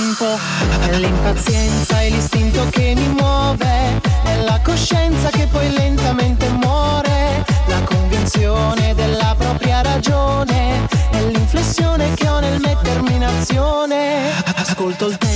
S11: tempo, è l'impazienza e l'istinto che mi muove, è la coscienza che poi lentamente muore, la convinzione della propria ragione, è l'inflessione che ho nel mettermi in azione. Ascolto il tempo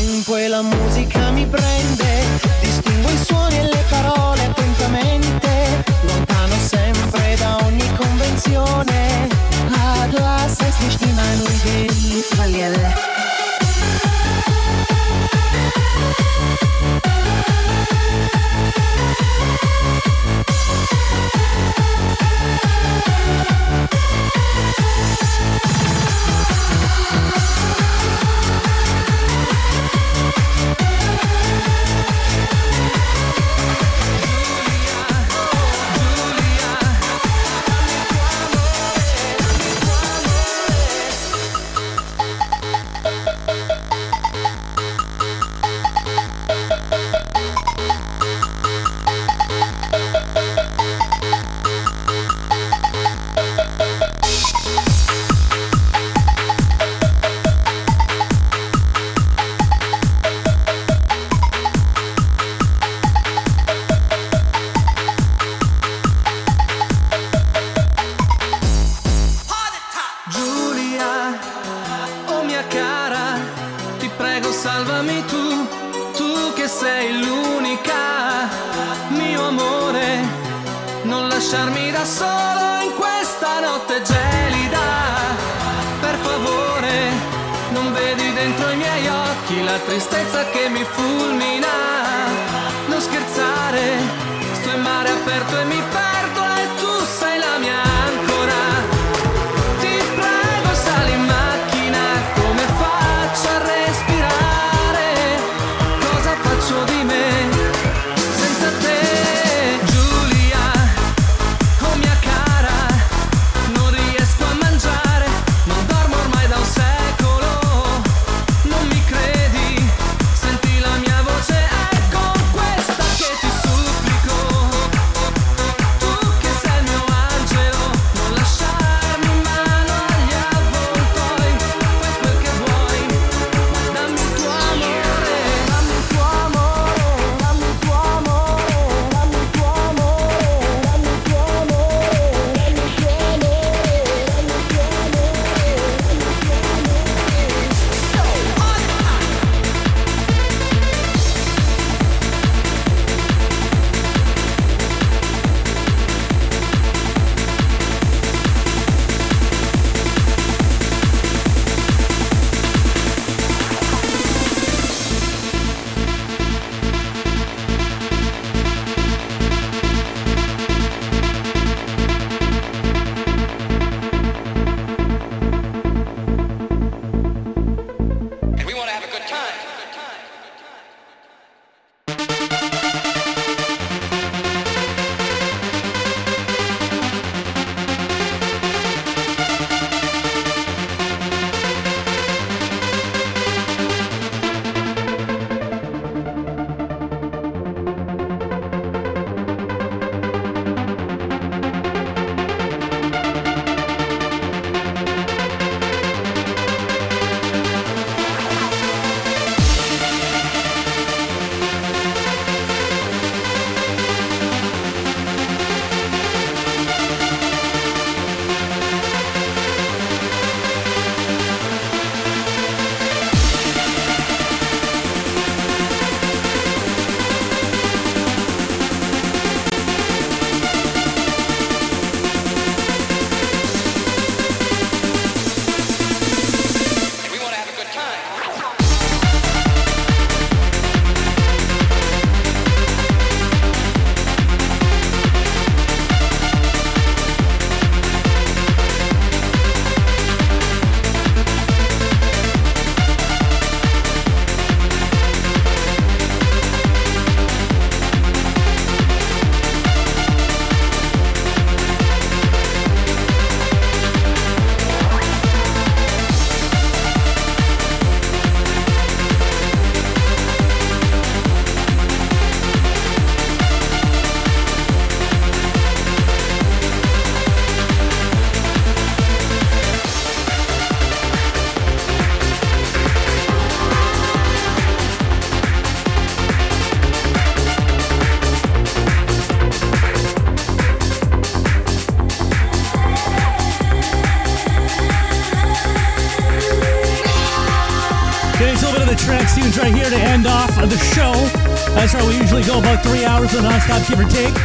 S2: hours of nonstop, give or take.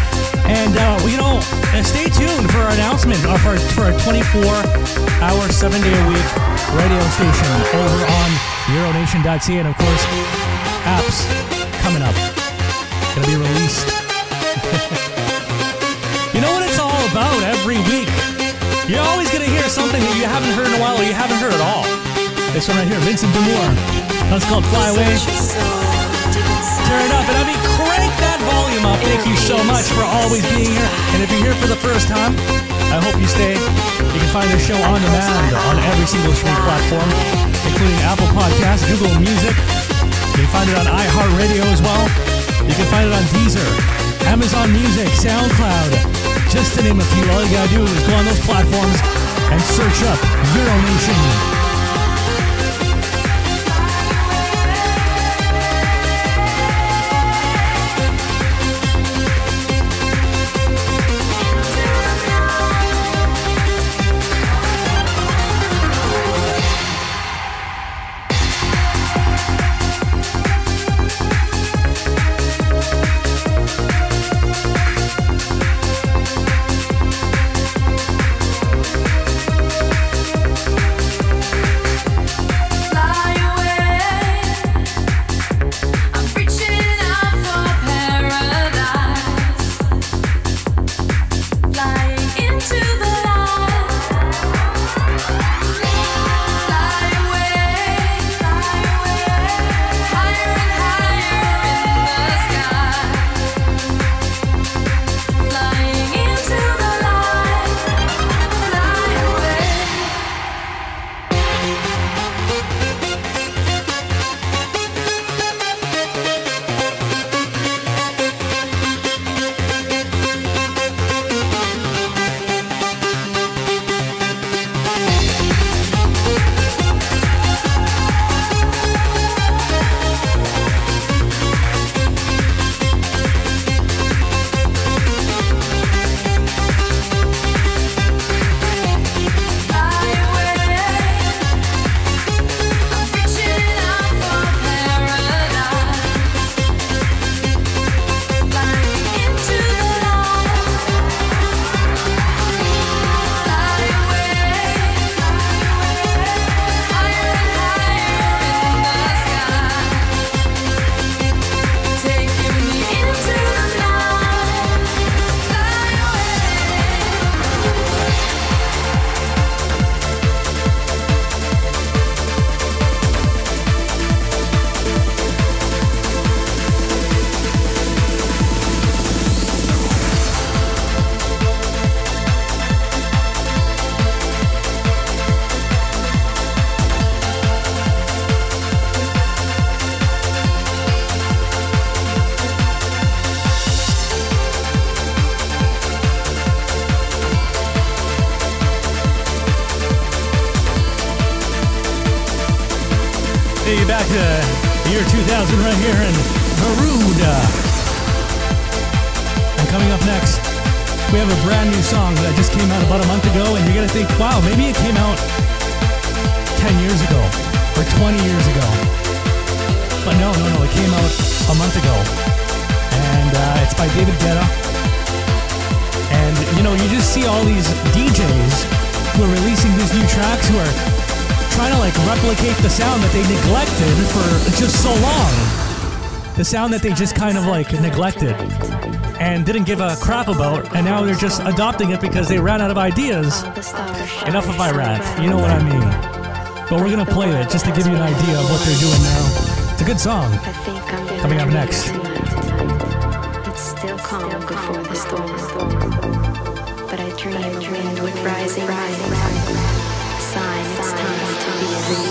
S2: And, uh, you know, uh, stay tuned for our announcement uh, for, for a 24-hour, seven-day-a-week radio station over on Euronation.ca. And, of course, apps coming up. To be released. *laughs* you know what it's all about every week? You're always to hear something that you haven't heard in a while or you haven't heard at all. This one right here, Vincent de Moor. That's called Fly Away. Turn it up, and I mean, so much for always being here. And if you're here for the first time, I hope you stay. You can find the show on demand on every single streaming platform, including Apple Podcasts, Google Music. You can find it on iHeartRadio as well. You can find it on Deezer, Amazon Music, SoundCloud, just to name a few. All you gotta do is go on those platforms and search up Euronation.
S4: Fly
S2: 2000 right here in Peruda. And coming up next, we have a brand new song that just came out about a month ago, and you're gonna think, wow, maybe it came out replicate the sound that they neglected for just so long. The sound that they just kind of like neglected and didn't give a crap about, and now they're just adopting it because they ran out of ideas. Enough of my rant, you know what I mean. But we're gonna play it just to give you an idea of what they're doing now. It's a good song. Coming up next.
S12: It's still calm before the storm. But I dream a wind with rising Sign it's time to be reborn.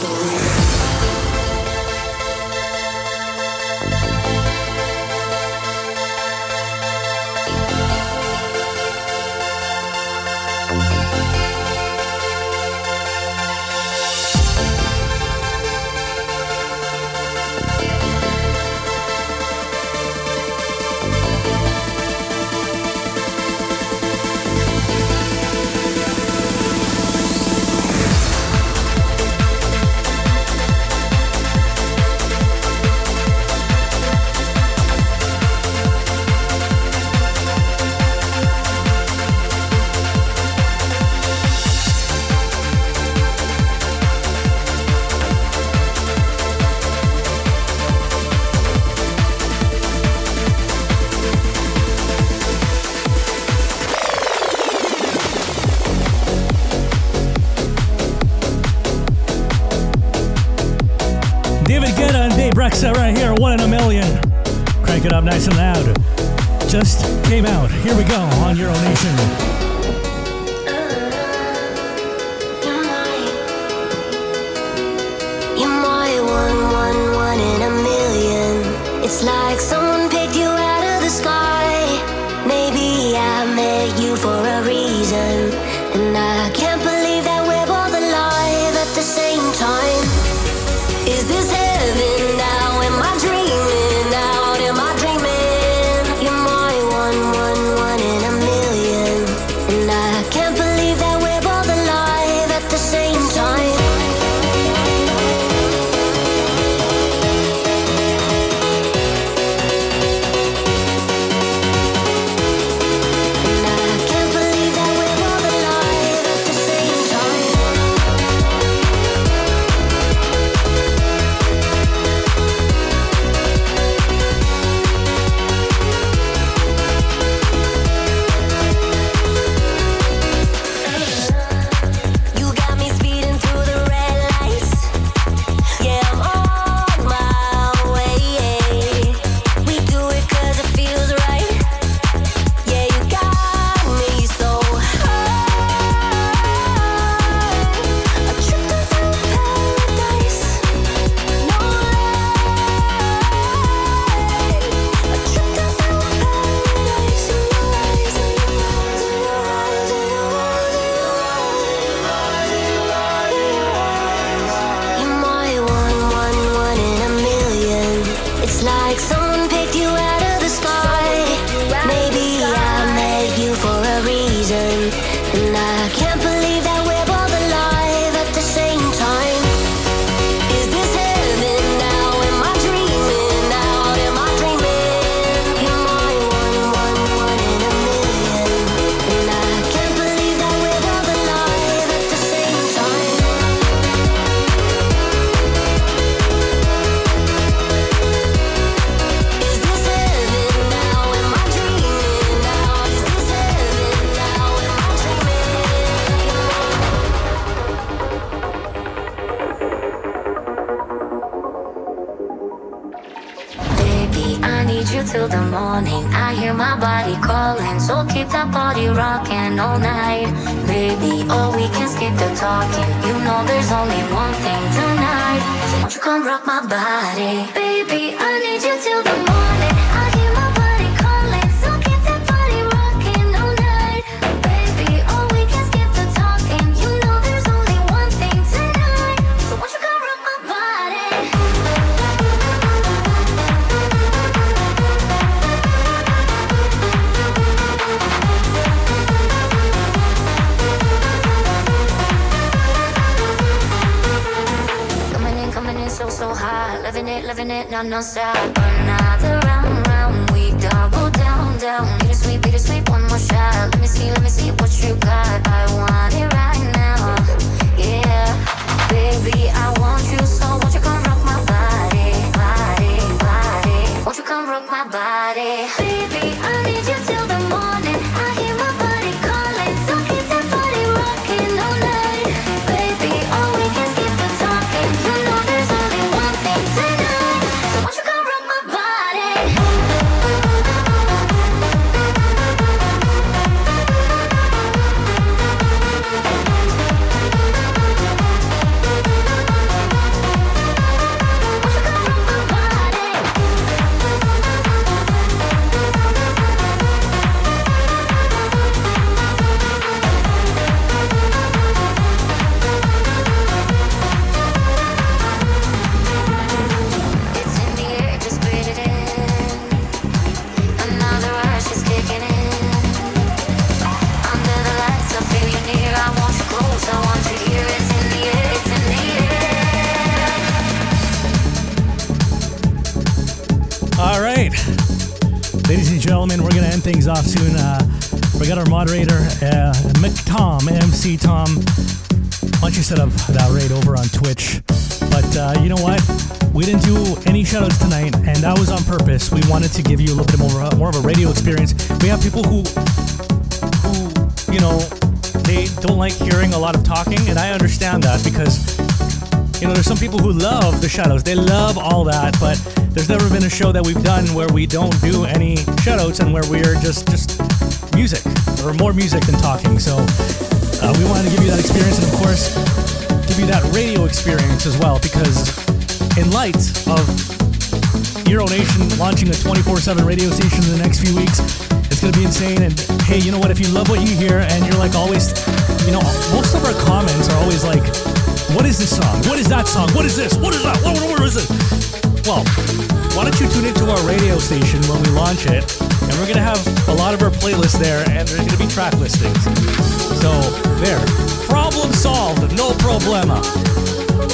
S3: it up nice and loud. Just came out. Here we go on Euro Nation.
S2: to
S3: give you a little bit more, uh, more of a radio experience. We have people who, who, you know, they don't like hearing a lot of talking, and I understand that because,
S2: you know, there's some people who love the shadows. They love all that, but there's never been a show that we've done where we don't do any shoutouts and where we're just just music or more music than talking. So uh, we wanted to give you that experience, and of course, give you that radio experience as well because in light of Euro Nation launching a 24/7 radio station in the next few weeks, it's gonna be insane. And hey, you know what? If you love what you hear and you're like always, you know, most of our comments are always like, "What is this song? What is that song? What is this? What is that? What, what, what is it?" Well, why don't you tune into our radio station when we launch it? And we're gonna have a lot of our playlists there, and there's gonna be track listings. So there, problem solved. No problema.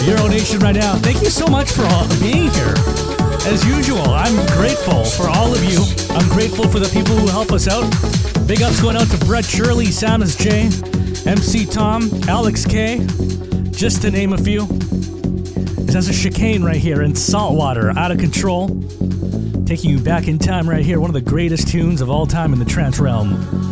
S2: Euro Nation right now. Thank you so much for all being here. As usual, I'm grateful for all of you. I'm grateful for the people who help us out. Big ups going out to Brett Shirley, Samus J, MC Tom, Alex K, just to name a few. That's a Chicane right here in Saltwater, out of control. Taking you back in time right here, one of the greatest tunes of all time in the trance realm.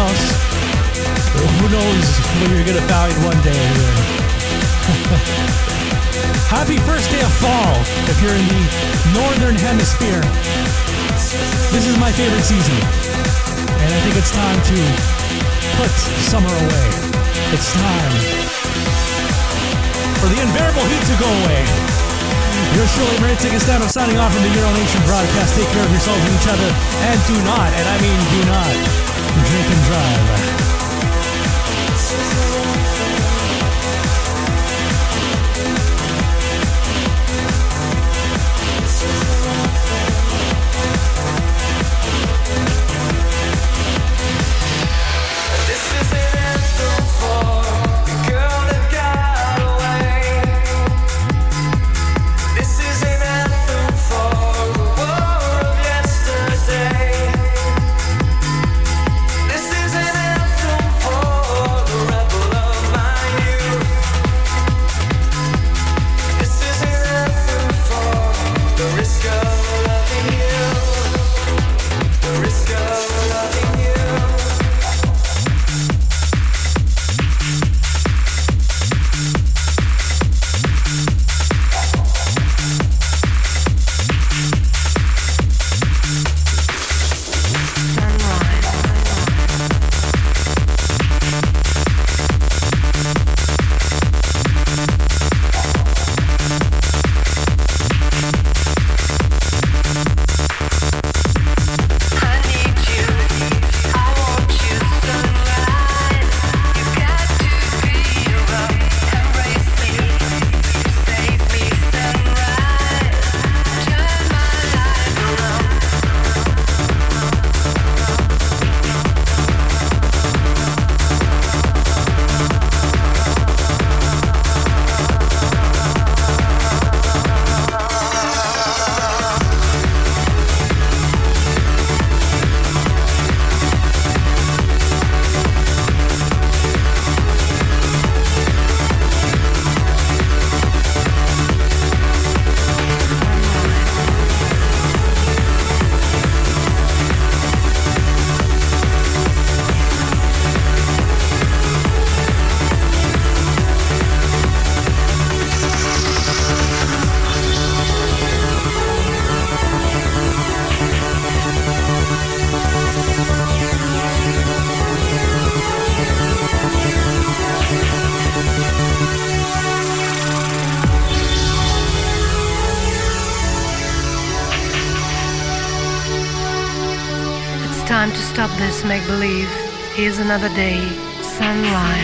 S2: Else. Who knows when you're gonna find one day. *laughs* Happy first day of fall if you're in the northern hemisphere. This is my favorite season. And I think it's time to put summer away. It's time for the unbearable heat to go away. Yours truly, Maritza Castano, signing off from the Euro Nation broadcast. Take care of yourselves and each other, and do not, and I mean do not, drink and drive.
S13: Stop make believe. Here's another day, sunrise.